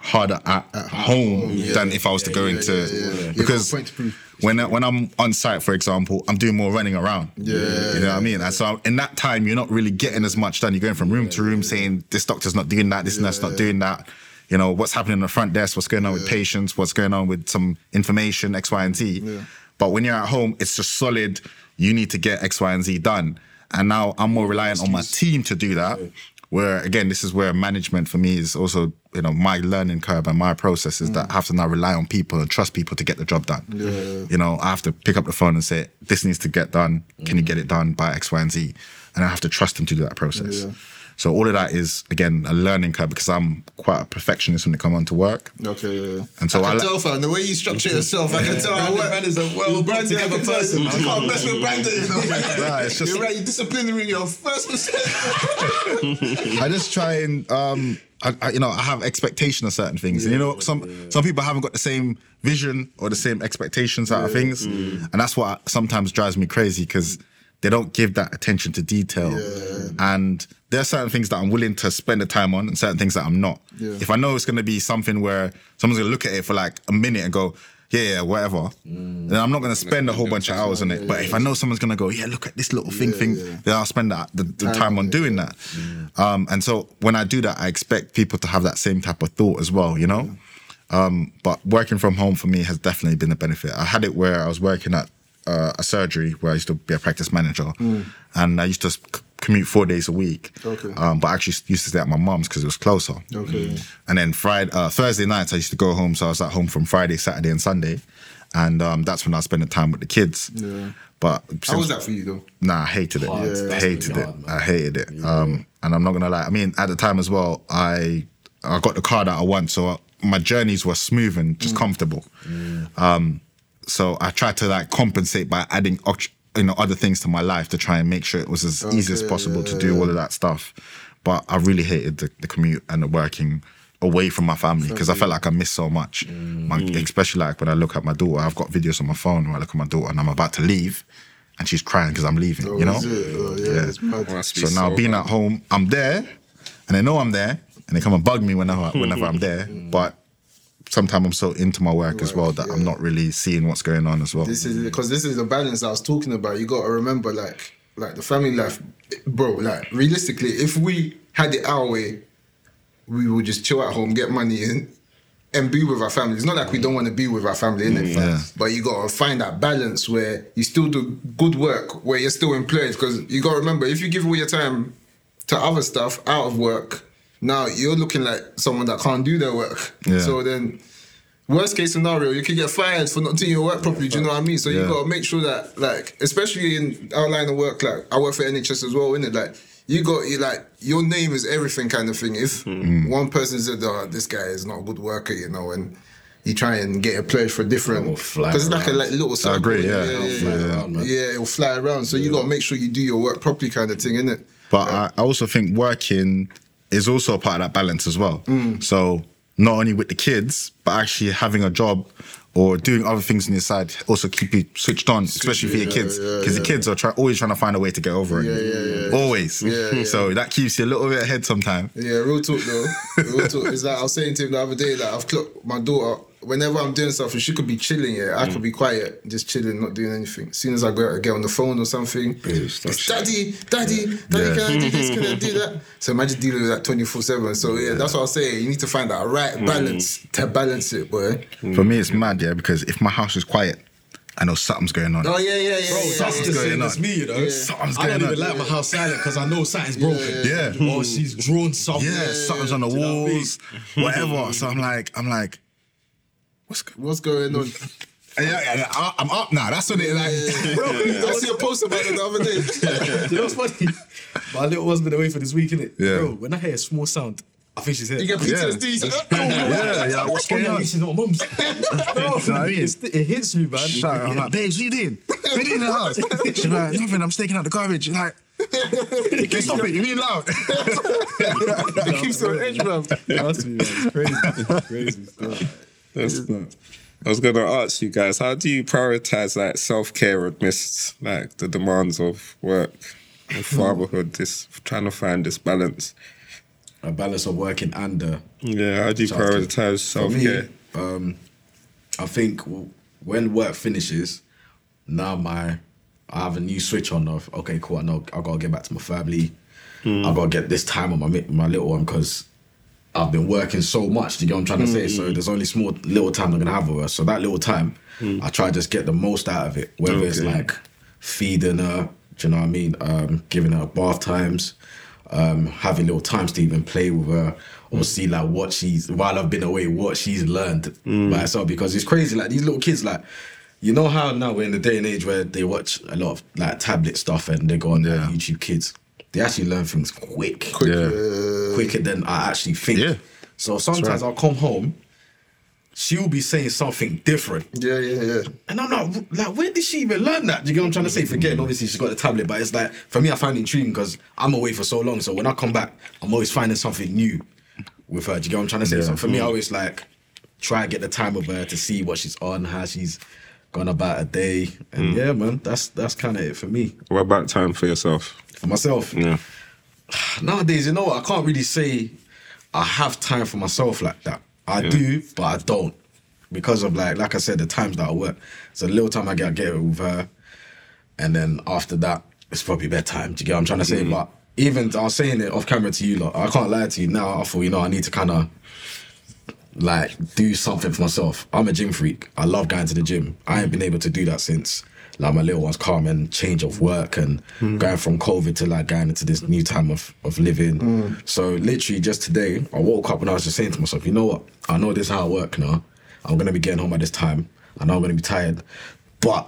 harder at, home than if I was to go into yeah, yeah. You got a because point to prove. when I, when I'm on site, for example, I'm doing more running around. Yeah, you know what I mean. And so in that time, you're not really getting as much done. You're going from room to room saying this doctor's not doing that, this that's not doing that. you know, what's happening in the front desk, what's going on with patients, what's going on with some information, X, Y, and Z. But when you're at home, it's just solid. You need to get X, Y, and Z done. And now I'm more reliant on my team to do that. Where again, this is where management for me is also, you know, my learning curve and my process is that mm. I have to now rely on people and trust people to get the job done. You know, I have to pick up the phone and say, this needs to get done. Can you mm. get it done by X, Y, and Z? And I have to trust them to do that process. So all of that is again a learning curve because I'm quite a perfectionist when it comes on to work. Okay, yeah, yeah. And so I I can li- tell, fam, the way you structure yourself, I can tell. I Brandon- work- Brandon's a well You're Brandon, I put can together person. I can't mess with Brandon, you know. Nah, it's just- You're right, you're disciplinary, your first mistake. I just try and um, I, I, you know, I have expectation of certain things. and you know, some some people haven't got the same vision or the same expectations out of things, and that's what sometimes drives me crazy because they don't give that attention to detail. And there are certain things that I'm willing to spend the time on, and certain things that I'm not. Yeah. If I know it's going to be something where someone's going to look at it for like a minute and go. Yeah, yeah, whatever. Then I'm not gonna spend a whole bunch of hours on it. But if I know someone's gonna go, yeah, look at this little thing, thing, then I'll spend that the, the time on doing that. Um, and so when I do that, I expect people to have that same type of thought as well, you know? Um, but working from home for me has definitely been a benefit. I had it where I was working at uh, a surgery where I used to be a practice manager, and I used to commute four days a week. Okay. Um, but I actually used to stay at my mom's because it was closer. Okay. And then Friday, uh, Thursday nights, I used to go home. So I was at home from Friday, Saturday, and Sunday, and um, that's when I spent the time with the kids. Yeah. But How was that for you, though? Nah, I hated it. Yeah. I hated That's it. hard. I hated it. Um, and I'm not gonna lie. I mean, at the time as well, I I got the car that I want, so my journeys were smooth and just comfortable. Um, so I tried to like compensate by adding oct- you know other things to my life to try and make sure it was as oh, easy as Okay, possible to do yeah. all of that stuff. But I really hated the, the commute and the working away from my family because I felt like I missed so much. My, mm. especially like when I look at my daughter, I've got videos on my phone where I look at my daughter and I'm about to leave, and she's crying because I'm leaving. Oh, you know. Oh, yeah, it's mad. Must be So now being bad. at home, I'm there, and they know I'm there, and they come and bug me whenever whenever I'm there. Mm. But sometimes I'm so into my work as well that I'm not really seeing what's going on as well. This is because this is the balance I was talking about. You got to remember, like, like the family life, bro. Like, realistically, if we had it our way, we would just chill at home, get money in, and be with our family. It's not like we don't want to be with our family, innit? fam? Yeah. But you got to find that balance where you still do good work, where you're still employed. Because you got to remember, if you give all your time to other stuff out of work, now you're looking like someone that can't do their work. Yeah. So then worst case scenario, you could get fired for not doing your work properly. Do you know what I mean? So you gotta make sure that, like, especially in our line of work, like I work for NHS as well, innit? Like you got you like your name is everything kind of thing. If hmm. one person said, "Oh, this guy is not a good worker," you know, and you try and get employed for different It'll because it's like a like little circle. agree, yeah. yeah, It'll yeah, fly yeah. around. Yeah, it'll fly around. So you gotta make sure you do your work properly, kind of thing, innit? But I, I also think working is also a part of that balance as well. Mm. So not only with the kids, but actually having a job or doing other things on your side also keep you switched on, especially for your yeah, kids, because yeah. the kids are try, always trying to find a way to get over it. Yeah, yeah, yeah. Always. Yeah, yeah. So that keeps you a little bit ahead sometimes. Yeah, real talk though. real talk is that I was saying to him the other day that I've clocked my daughter. Whenever I'm doing something, she could be chilling. Yeah, I could be quiet, just chilling, not doing anything. As soon as I go get on the phone or something, it's daddy, daddy, daddy, Yeah. can I do this? Can I do that? So imagine dealing with that twenty four seven. So yeah, that's what I was saying. You need to find that right mm. balance to balance it, boy. Mm. For me, it's mad, yeah, because if my house is quiet, I know something's going on. Oh yeah, yeah, yeah. Bro, yeah, that's yeah. the going on? as me, you know. Something's I don't even on. like my house silent because I know something's broken. Yeah. Or she's drawn something. Yeah, something's on the Do you know what I mean? walls, whatever. So I'm like, I'm like, what's What's going on? yeah, yeah, I- I'm up now. That's what it like. Bro, I see a post about it the other day. you know what's funny? My little one's been away for this week, innit? Yeah. Bro, when I hear a small sound, I think she's here. You get PTSD. Oh, yeah, yeah. What's going on? She's not mum's. Bro, what I mean? it's- it hits you, man. Shout out, I'm like, babes, what you doing? What you doing in the house? She's like, nothing, I'm taking out the garbage. She's like, "Can stop it, you're being loud. it keeps you on edge, bro. Trust me, man. It's crazy. It's crazy stuff. That's not. I was gonna ask you guys, how do you prioritize like self care amidst like the demands of work and fatherhood? This trying to find this balance. A balance of working and uh, Yeah, how do you prioritize self care? um, I think w- when work finishes, now my I have a new switch on of okay, cool. I know I gotta get back to my family. I gotta get this time on my my little one because I've been working so much. Do you get what I'm trying to say? So there's only small little time I'm gonna have with her. So that little time, I try to just get the most out of it. Whether it's like feeding her, do you know what I mean? Um, giving her bath times, um, having little times to even play with her or see like what she's while I've been away, what she's learned by herself. Because it's crazy, like these little kids, like you know how now we're in the day and age where they watch a lot of like tablet stuff and they go on Yeah. like, YouTube Kids. They actually learn things quick, Quick, Yeah. uh, quicker than I actually think. Yeah. So sometimes I'll come home, she'll be saying something different. yeah, yeah, yeah. And I'm like, like, where did she even learn that? Do you get what I'm trying to say? Forgetting, obviously, she's got the tablet, but it's like, for me, I find it intriguing because I'm away for so long. So when I come back, I'm always finding something new with her. Do you get what I'm trying to say? So for me, I always like try and get the time with her to see what she's on, how she's gone about a day. And yeah, man, that's that's kind of it for me. What about time for yourself? For myself, Yeah. nowadays, you know what? I can't really say I have time for myself like that. I do, but I don't. Because of like, like I said, the times that I work. So the little time I get, I get it with her. And then after that, it's probably bedtime. Do you get what I'm trying to say? Mm. But even I was saying it off camera to you lot, I can't lie to you now. I thought, you know, I need to kind of like do something for myself. I'm a gym freak. I love going to the gym. I ain't been able to do that since like my little one's come and change of work and hmm. going from COVID to like going into this new time of, of living. Hmm. So literally just today, I woke up and I was just saying to myself, you know what? I know this is how I work now. I'm gonna be getting home at this time. I know I'm gonna be tired, but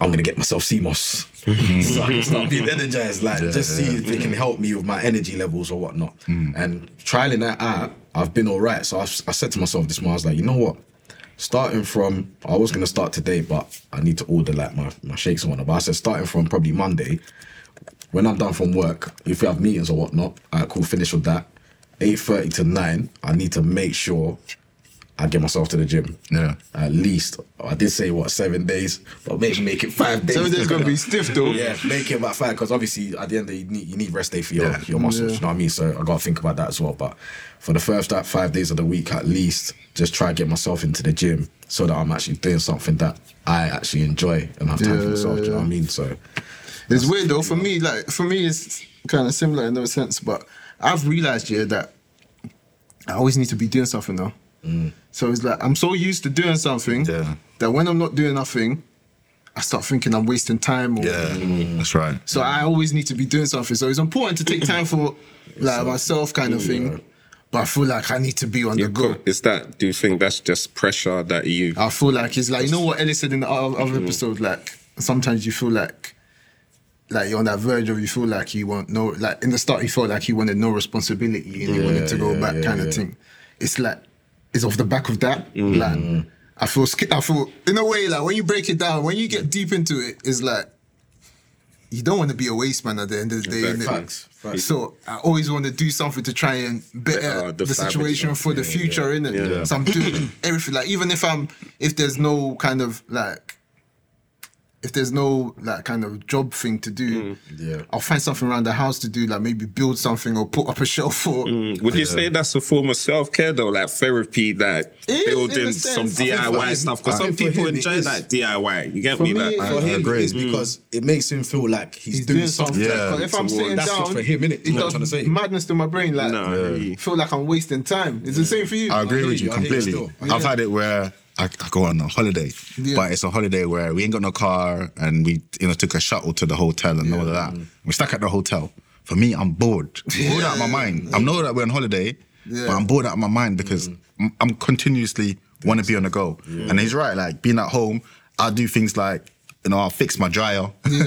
I'm gonna get myself sea moss. so I can start being energized. Like just see if it can help me with my energy levels or whatnot. Hmm. And trialing that out, I've been all right. So I, I said to myself this morning, I was like, you know what? Starting from, I was gonna start today, but I need to order like my, my shakes and whatnot. But I said starting from probably Monday, when I'm done from work, if we have meetings or whatnot, I cool finish with that. 8.30 to 9, I need to make sure I get myself to the gym. Yeah. At least. I did say what, seven days, but maybe make it five days. Seven days gonna be stiff though. Yeah, make it about five because obviously at the end of the you need, you need rest day for your, Yeah. your muscles. You know what I mean? So I got to think about that as well. But for the first like five days of the week, at least, just try to get myself into the gym so that I'm actually doing something that I actually enjoy and have time for Yeah, myself. Do you know yeah. what I mean? So It's weird though. For me, like for me, it's kind of similar in no sense. But I've realized yeah that I always need to be doing something though. Mm. So it's like I'm so used to doing something Yeah. that when I'm not doing nothing, I start thinking I'm wasting time. Or, Yeah, that's right. So I always need to be doing something. So it's important to take time for like myself, kind of thing. But I feel like I need to be on the go. Is that? Do you think that's just pressure that you? I feel like it's like you know what Ellie said in the other, other episode. Like sometimes you feel like like you're on that verge of you feel like you want no like in the start you felt like you wanted no responsibility and you wanted to go yeah, back yeah, kind of thing. It's like it's off the back of that. Mm. Like I feel I feel in a way like when you break it down, when you get deep into it, it's like you don't want to be a waste man at the end of the day. Exactly. Facts, facts. So I always want to do something to try and better Better the, the situation for the future, innit? Yeah. So I'm doing everything. Like even if I'm if there's no kind of like if there's no like kind of job thing to do, mm. Yeah. I'll find something around the house to do, like maybe build something or put up a shelf or mm. Would you say that's a form of self care though, like therapy, like It is, in building a some sense. I think DIY for- stuff? Because some people him enjoy that DIY. You get For me? me, Like, I- for I him, agree. it is mm. because it makes him feel like he's, he's doing, doing something. something. Yeah. Like, if I'm So sitting that's down, for him, innit? It You know what I'm does trying to say? madness to my brain. Like, No, yeah. feel like I'm wasting time. It's the same for you. I agree with you you, I hear you completely. I've had it where I, I go on a holiday, Yeah. but it's a holiday where we ain't got no car and we you know took a shuttle to the hotel and all of that. We're stuck at the hotel. For me, I'm bored. I'm bored out of my mind. I know that we're on holiday, Yeah. but I'm bored out of my mind because I'm, I'm continuously want to be on the go. And he's right. Like being at home, I'll do things like. You know, I'll fix my dryer. You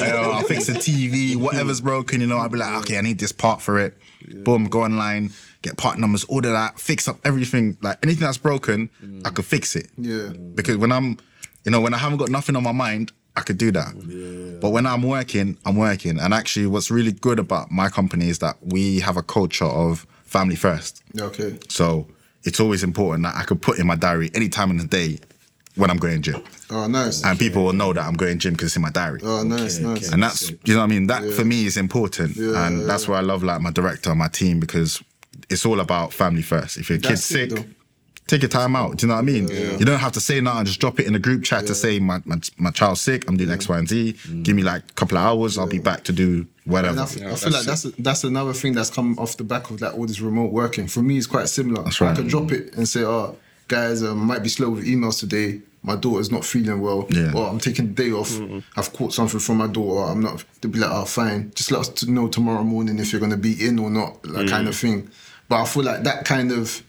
know, I'll fix the TV, whatever's broken, you know, I'll be like, okay, I need this part for it. Boom, go online, get part numbers, order that, fix up everything. Like anything that's broken, I could fix it. Yeah. Because when I'm, you know, when I haven't got nothing on my mind, I could do that. Yeah. But when I'm working, I'm working. And actually, what's really good about my company is that we have a culture of family first. Okay. So it's always important that I could put in my diary any time in the day when I'm going to gym. Oh, nice. And people will know that I'm going gym because it's in my diary. Oh, nice, Okay, nice. okay. And that's you know what I mean. That for me is important, Yeah, and that's why I love like my director, and my team because it's all about family first. If your kid's That's it, sick, though. Take your time out. Do you know what I mean? You don't have to say nothing. Just drop it in a group chat to say my, my my child's sick. I'm doing X, Y, and Z. Give me like a couple of hours. I'll be back to do whatever. And I, f- I feel like that's that's another thing that's come off the back of like all this remote working. For me, it's quite similar. That's I right. can drop it and say, "Oh, guys, um, might be slow with emails today. My daughter's not feeling well, Yeah. or I'm taking the day off. I've caught something from my daughter. I'm not." They'll be like, "Oh, fine. Just let us know tomorrow morning if you're gonna be in or not." That kind of thing. But I feel like that kind of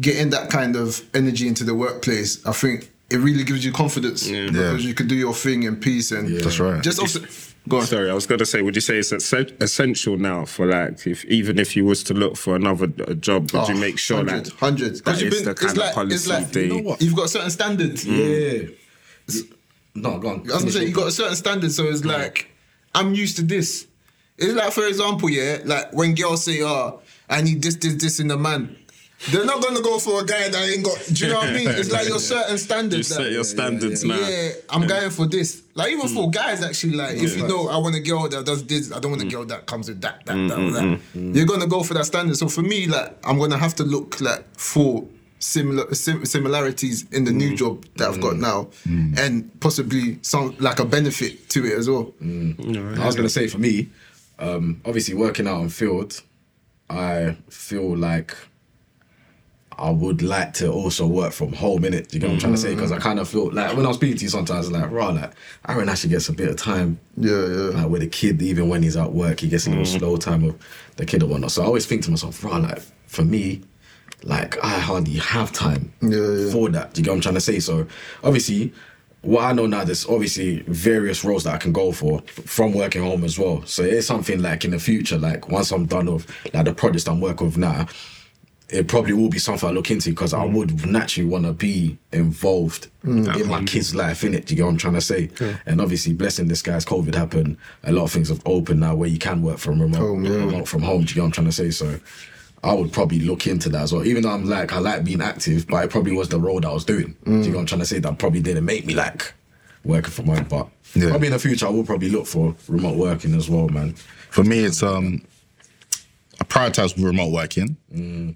getting that kind of energy into the workplace, I think it really gives you confidence because Yeah. you can do your thing in peace and That's right. Just also, go on. Sorry, I was gonna say, would you say it's essential now for like, if even if you was to look for another job, would you Oh, make sure 100, that 100. that 'Cause you've is been- the kind it's like- of policy it's like, they? you know what? You've got certain standards. Mm. Yeah. No, go on. I was gonna say it. you got a certain standard, so it's like I'm used to this. It's like for example, yeah, like when girls say, "Oh, I need this, this, this in the man," they're not gonna go for a guy that ain't got. Do you know what I mean? It's like your certain standards. You standards. set that- your standards now. Yeah, I'm going for this. Like even for guys, actually, like if you know I want a girl that does this, I don't want a mm. girl that comes with that, that, that, mm, mm, that. You're gonna go for that standard. So for me, like I'm gonna have to look like for similar sim- similarities in the new job that I've got now, and possibly some like a benefit to it as well. I was gonna say for me, um, obviously working out on field, I feel like I would like to also work from home in it. Do you get what I'm trying to say? Mm-hmm. Because I kind of feel like when I was speaking to you sometimes, like, right, like Aaron actually gets a bit of time. Yeah, yeah. Like with the kid, even when he's at work, he gets a little mm-hmm. slow time with the kid or whatnot. So I always think to myself, right, like for me, like I hardly have time Yeah, yeah. for that. Do you get what I'm trying to say? So obviously, what I know now, there's obviously various roles that I can go for from working home as well. So it's something like in the future, like once I'm done with like the projects I'm working with now, it probably will be something I look into because I mm. would naturally want to be involved mm. in my kid's life, in it. Do you get what I'm trying to say? And obviously, blessing this guy's COVID happened. A lot of things have opened now where you can work from remote, Home, yeah. remote from home. Do you get what I'm trying to say? So. I would probably look into that as well. Even though I'm like, I like being active, but it probably was the role that I was doing. Do you get what I'm trying to say? That probably didn't make me like working from home. But Yeah. probably in the future, I will probably look for remote working as well, man. For me, it's um, I prioritize remote working,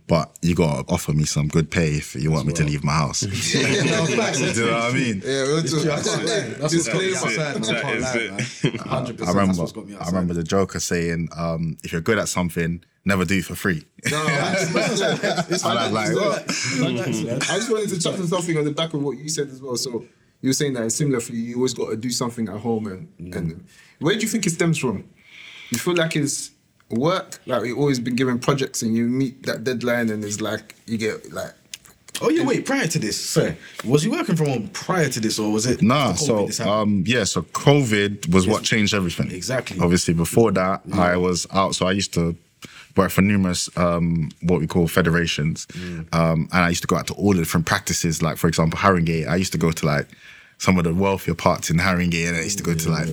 but you gotta offer me some good pay if you want me to leave my house. Do you know what I mean? Yeah, we'll do That's what's got me outside, man. I can't lie, 100%. I remember, That's what's got me I remember the Joker saying, um, "If you're good at something, never do it for free." No, It's I like- I just wanted to chuck on something on the back of what you said as well. So you were saying that it's similar for you. You always got to do something at home, and, and where do you think it stems from? You feel like it's work, like you've always been given projects, and you meet that deadline, and it's like you get like. Oh yeah, wait. Prior to this, sorry, was you working from home prior to this, or was it? Nah, COVID so this um, yeah, so COVID was what changed everything. Exactly. Obviously, before that, I was out. So I used to work for numerous um, what we call federations, um, and I used to go out to all the different practices. Like for example, Haringey. I used to go to like some of the wealthier parts in Haringey, and I used to go to like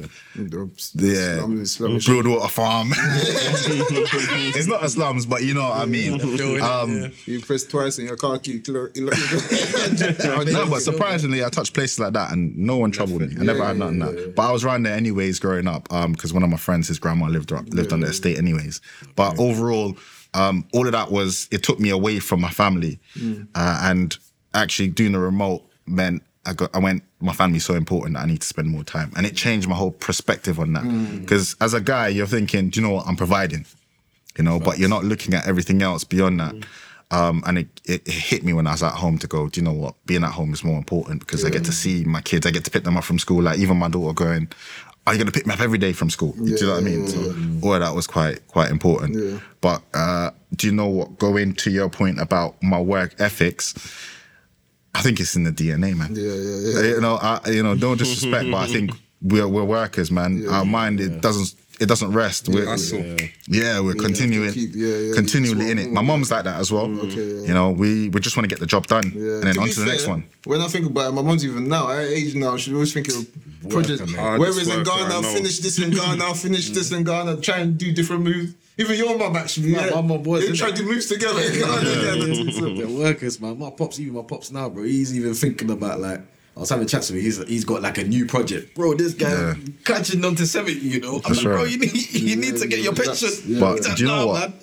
yeah, slums, slums. Broadwater Farm. it's not a slums, but you know what I mean. Um, You press twice and your car keep. no, no, but surprisingly, I touched places like that and no one troubled me. I never had nothing like that. But I was around there anyways growing up because one of my friends, his grandma lived up, lived on the estate anyways. But overall, um, all of that was, it took me away from my family. Uh, and actually doing the remote meant I got, I went, my family's so important that I need to spend more time. And it changed my whole perspective on that. Because as a guy, you're thinking, do you know what, I'm providing you know, but you're not looking at everything else beyond that. Um, and it, it, it hit me when I was at home to go, do you know what? Being at home is more important because I get to see my kids. I get to pick them up from school. Like even my daughter going, are you going to pick me up every day from school? do you know what I mean? So all that was quite quite important. Yeah. But uh, do you know what? Going to your point about my work ethics, I think it's in the DNA, man. Yeah, yeah, yeah. Uh, you know, I, you know, no disrespect, but I think we're we're workers, man. Our mind it doesn't it doesn't rest. We're, hustle. yeah, we're continuing, keep- yeah, yeah, continually in it. My mom's like that as well. Mm. okay, yeah. You know, we we just want to get the job done, Yeah. and then To on to the next one. When I think about it, my mom's even now, at her age now, she's always thinking of projects. man. Hardest Whereas in Ghana, I I'll finish this in Ghana, I'll finish this mm. in Ghana, try and do different moves. Even your mum actually, My- yeah. my mum was, They innit? try to move together in Ghana. yeah. So- They're workers, man. My pops, even my pops now, bro. He's even thinking about like. I was having chats with him. He's he's got like a new project, bro. This guy Yeah. catching on to seventy. You know, I'm That's like, bro, you need you need to get your pension. But He's like, do you know "Nah, what? man."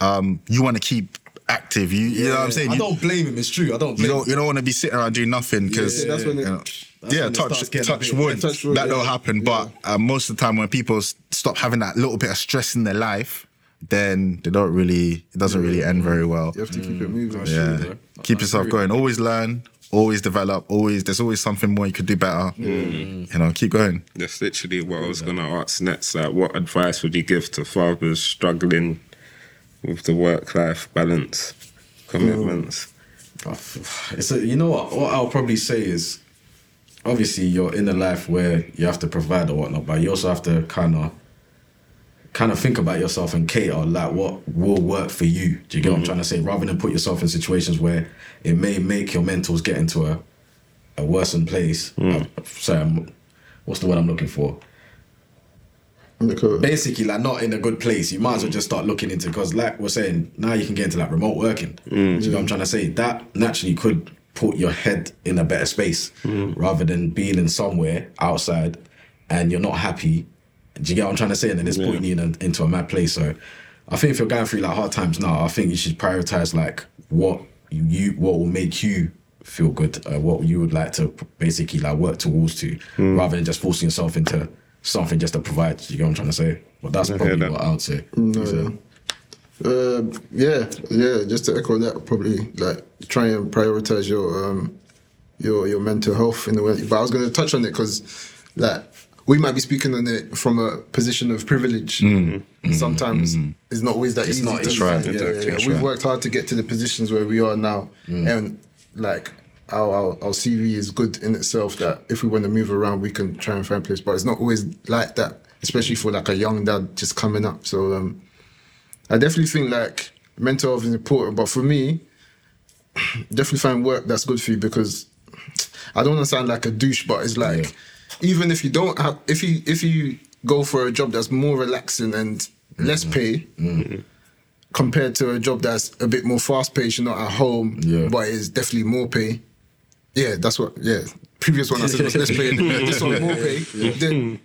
Um, you want to keep active. You, you know what I'm saying? I You- don't blame him. It's true. I don't you don't him. you don't want to be sitting around doing nothing because Yeah, that's when it- you know, That's yeah touch starts touch bit- wood, touch wood, that yeah. don't happen but uh, most of the time when people s- stop having that little bit of stress in their life then they don't really it doesn't really end very well You have to keep it moving. yeah bro. keep I yourself agree. going always learn always develop always there's always something more you could do better Mm. you know keep going That's literally what I was going to ask next. Like, what advice would you give to fathers struggling with the work-life balance commitments? It's a, you know what? What I'll probably say is, obviously you're in a life where you have to provide or whatnot, but you also have to kind of, kind of think about yourself and cater like what will work for you. Do you get what I'm mm-hmm. trying to say? Rather than put yourself in situations where it may make your mentals get into a, a worsened place. Uh, sorry, I'm, what's the word I'm looking for? Okay. basically like not in a good place, you might as well mm. just start looking into because like we're saying, now you can get into like remote working. Mm. Do you know what I'm trying to say? That naturally could put your head in a better space rather than being in somewhere outside and you're not happy. Do you get what I'm trying to say? And then it's putting you in a, into a mad place. So I think if you're going through like hard times now, I think you should prioritize like what you what will make you feel good, uh, what you would like to basically like work towards to, rather than just forcing yourself into something just to provide. You get what I'm trying to say? But that's hear probably that. what I would say. No, So- yeah. Um, yeah, yeah. Just to echo that, probably like try and prioritize your um, your your mental health in a way. But I was going to touch on it because, like, we might be speaking on it from a position of privilege. And Sometimes it's not always that It's easy. not- it's right, Yeah, yeah, yeah. We've right. worked hard to get to the positions where we are now, and like. Our, our, our CV is good in itself that if we want to move around, we can try and find place. But it's not always like that, especially for like a young dad just coming up. So um, I definitely think like mental health is important, but for me, definitely find work that's good for you because I don't want to sound like a douche, but it's like even if you don't have if you if you go for a job that's more relaxing and less mm-hmm. pay mm-hmm. compared to a job that's a bit more fast paced, you're not at home, Yeah. but it's definitely more pay. Yeah, that's what. Yeah, previous one I said was less pay. this one more pay. Then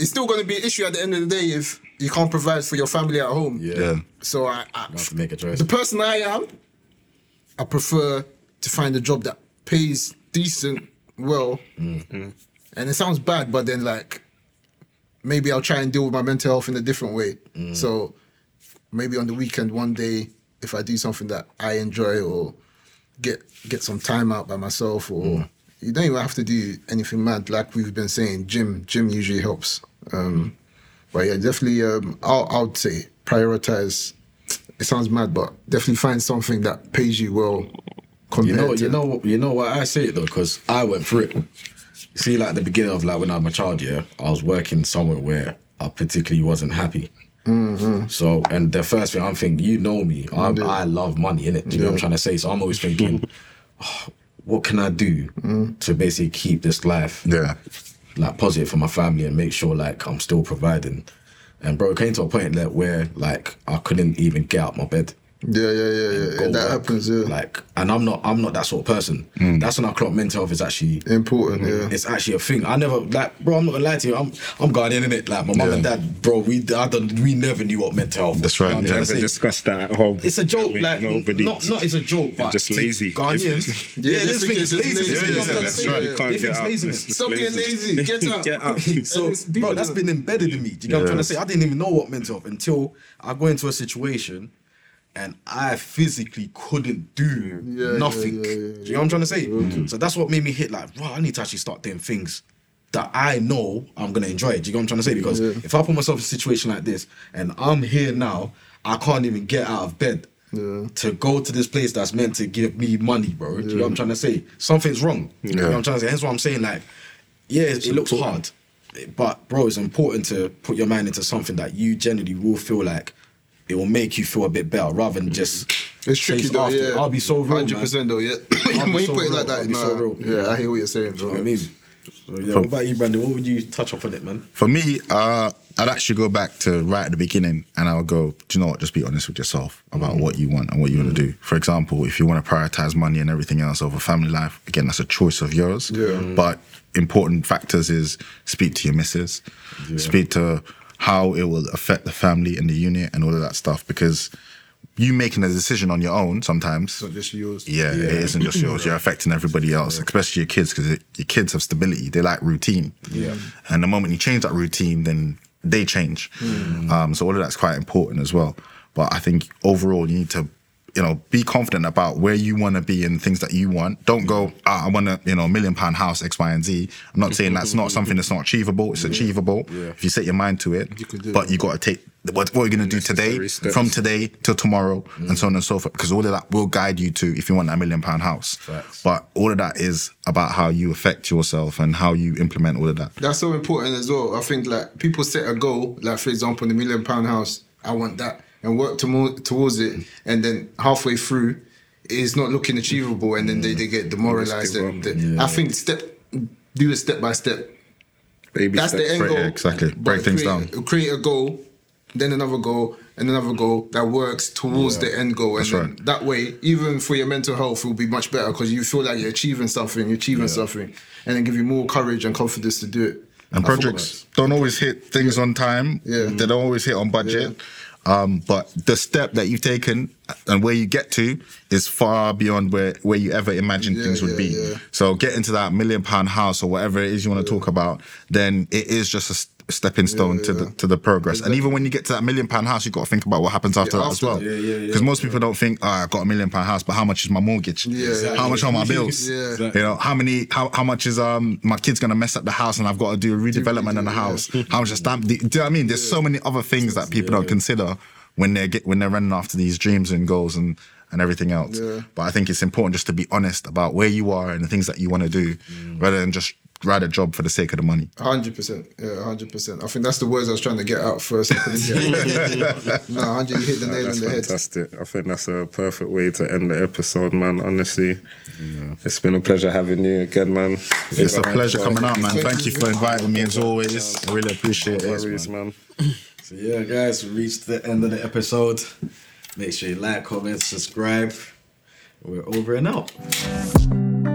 it's still going to be an issue at the end of the day if you can't provide for your family at home. Yeah. yeah So I, I You have to make a choice. the person I am, I prefer to find a job that pays decent, well, mm-hmm. and it sounds bad, but then like maybe I'll try and deal with my mental health in a different way. Mm. So maybe on the weekend, one day, if I do something that I enjoy or get get some time out by myself, or mm. you don't even have to do anything mad. Like we've been saying, gym gym usually helps. Um, but yeah, definitely, um, I'll, I would say prioritize. It sounds mad, but definitely find something that pays you well. You know, to, you know, you know why I say it though, because I went through it. See, like the beginning of like when I was a child, yeah, I was working somewhere where I particularly wasn't happy. Mm-hmm. So, and the first thing I'm thinking, you know me, I, I love money, innit? Do you know what I'm trying to say? So I'm always thinking, oh, what can I do Mm. to basically keep this life yeah like positive for my family and make sure like I'm still providing. And bro, it came to a point that where like I couldn't even get out my bed. Yeah, yeah, yeah, yeah. go that work. happens. Yeah, Like, and I'm not, I'm not that sort of person. Mm. That's when I clock mental health is actually important. Mm. Yeah. it's actually a thing. I never like, bro. I'm not gonna lie to you. I'm I'm Ghanaian in it. Like my mum and dad, bro. We I don't, we never knew what mental health. That's right, You know what I'm yeah. Never discussed that at home. It's a joke, I mean, like nobody. not not it's a joke, but just lazy. Ghanaians, Yeah, yeah, this thing is lazy. lazy. You know what I'm Yeah, trying that's right. You can't get think it's out. laziness. It's just Stop getting lazy. Get out. Get out. So, And it's deep, bro, that's isn't been embedded in me. Do you know what I'm trying to say? I didn't even know what mental health until I go into a situation and I physically couldn't do Yeah, nothing. yeah, yeah, do you know what I'm trying to say? So that's what made me hit like, wow, I need to actually start doing things that I know I'm gonna enjoy. Do you know what I'm trying to say? Because if I put myself in a situation like this and I'm here now, I can't even get out of bed. To go to this place that's meant to give me money, bro. Do you know what I'm trying to say? Something's wrong. You know what I'm trying to say? Hence what I'm saying, like, yeah, it, it looks hard, but bro, it's important to put your mind into something that you generally will feel like it will make you feel a bit better rather than just It's tricky though. after. Yeah, I'll be so real, Hundred man. percent though. Yeah. I'll when you so put it real. like that, I'll be nah, so real. yeah, I hear what you're saying, bro. You know what I mean? So, yeah, what about you, Brandon? What would you touch up on it, man? For me, uh, I'd actually go back to right at the beginning and I would go, do you know what? Just be honest with yourself about what you want and what you want to do. For example, if you want to prioritize money and everything else over family life, again, that's a choice of yours. Yeah. But important factors is speak to your missus, speak to how it will affect the family and the unit and all of that stuff because you making a decision on your own sometimes. It's not just yours. Yeah, it isn't just yours. You're affecting everybody else, especially your kids, because your kids have stability. They like routine. Yeah. And the moment you change that routine, then they change. Um, so all of that's quite important as well. But I think overall, you need to, you know, be confident about where you want to be and things that you want. Don't go, ah, I want a, you know, million pound house, X, Y, and Z. I'm not saying that's not something that's not achievable. It's achievable if you set your mind to it. You could do but it. you got to take what, what you're going to do today, steps. from today till tomorrow, and so on and so forth. Because all of that will guide you to if you want that million pound house. Facts. But all of that is about how you affect yourself and how you implement all of that. That's so important as well. I think like people set a goal, like for example, the million pound house. I want that, and work to towards it, and then halfway through, it's not looking achievable, and then they, they get demoralized. And up. they- I think step, do it step by step. Baby That's steps. the end goal. exactly. Break things create, down. Create a goal, then another goal, and another goal that works towards the end goal. And right. that way, even for your mental health, it will be much better because you feel like you're achieving something, you're achieving something, and then give you more courage and confidence to do it. And I projects don't always hit things on time. Yeah. They don't always hit on budget. Um, but the step that you've taken and where you get to is far beyond where, where you ever imagined Yeah, things would yeah, be. yeah. So getting to that million pound house or whatever it is you want to talk about, then it is just a stepping stone to the to the progress. And even when you get to that million pound house, you got to think about what happens after Yeah, that after as well. Yeah, yeah, yeah. Because most people don't think, oh, I got a million pound house, but how much is my mortgage? Yeah. How much are my bills? Yeah. You know, how many how, how much is um my kid's gonna mess up the house and I've got to do a redevelopment in the house? How much is stamp du- do you know what I mean? There's so many other things that people don't consider when they're get, when they're running after these dreams and goals and and everything else. Yeah. But I think it's important just to be honest about where you are and the things that you want to do rather than just ride a job for the sake of the money. Hundred percent, yeah, hundred percent. I think that's the words I was trying to get out first. I couldn't get it. no, hundred, you hit the nail on That's the head. fantastic. I think that's a perfect way to end the episode, man. Honestly, it's been a pleasure having you again, man. It's a pleasure coming out, man. Thank Thank you you. for inviting me as always. I really appreciate No it. worries, man. So yeah, guys, we reached the end of the episode. Make sure you like, comment, subscribe. We're over and out.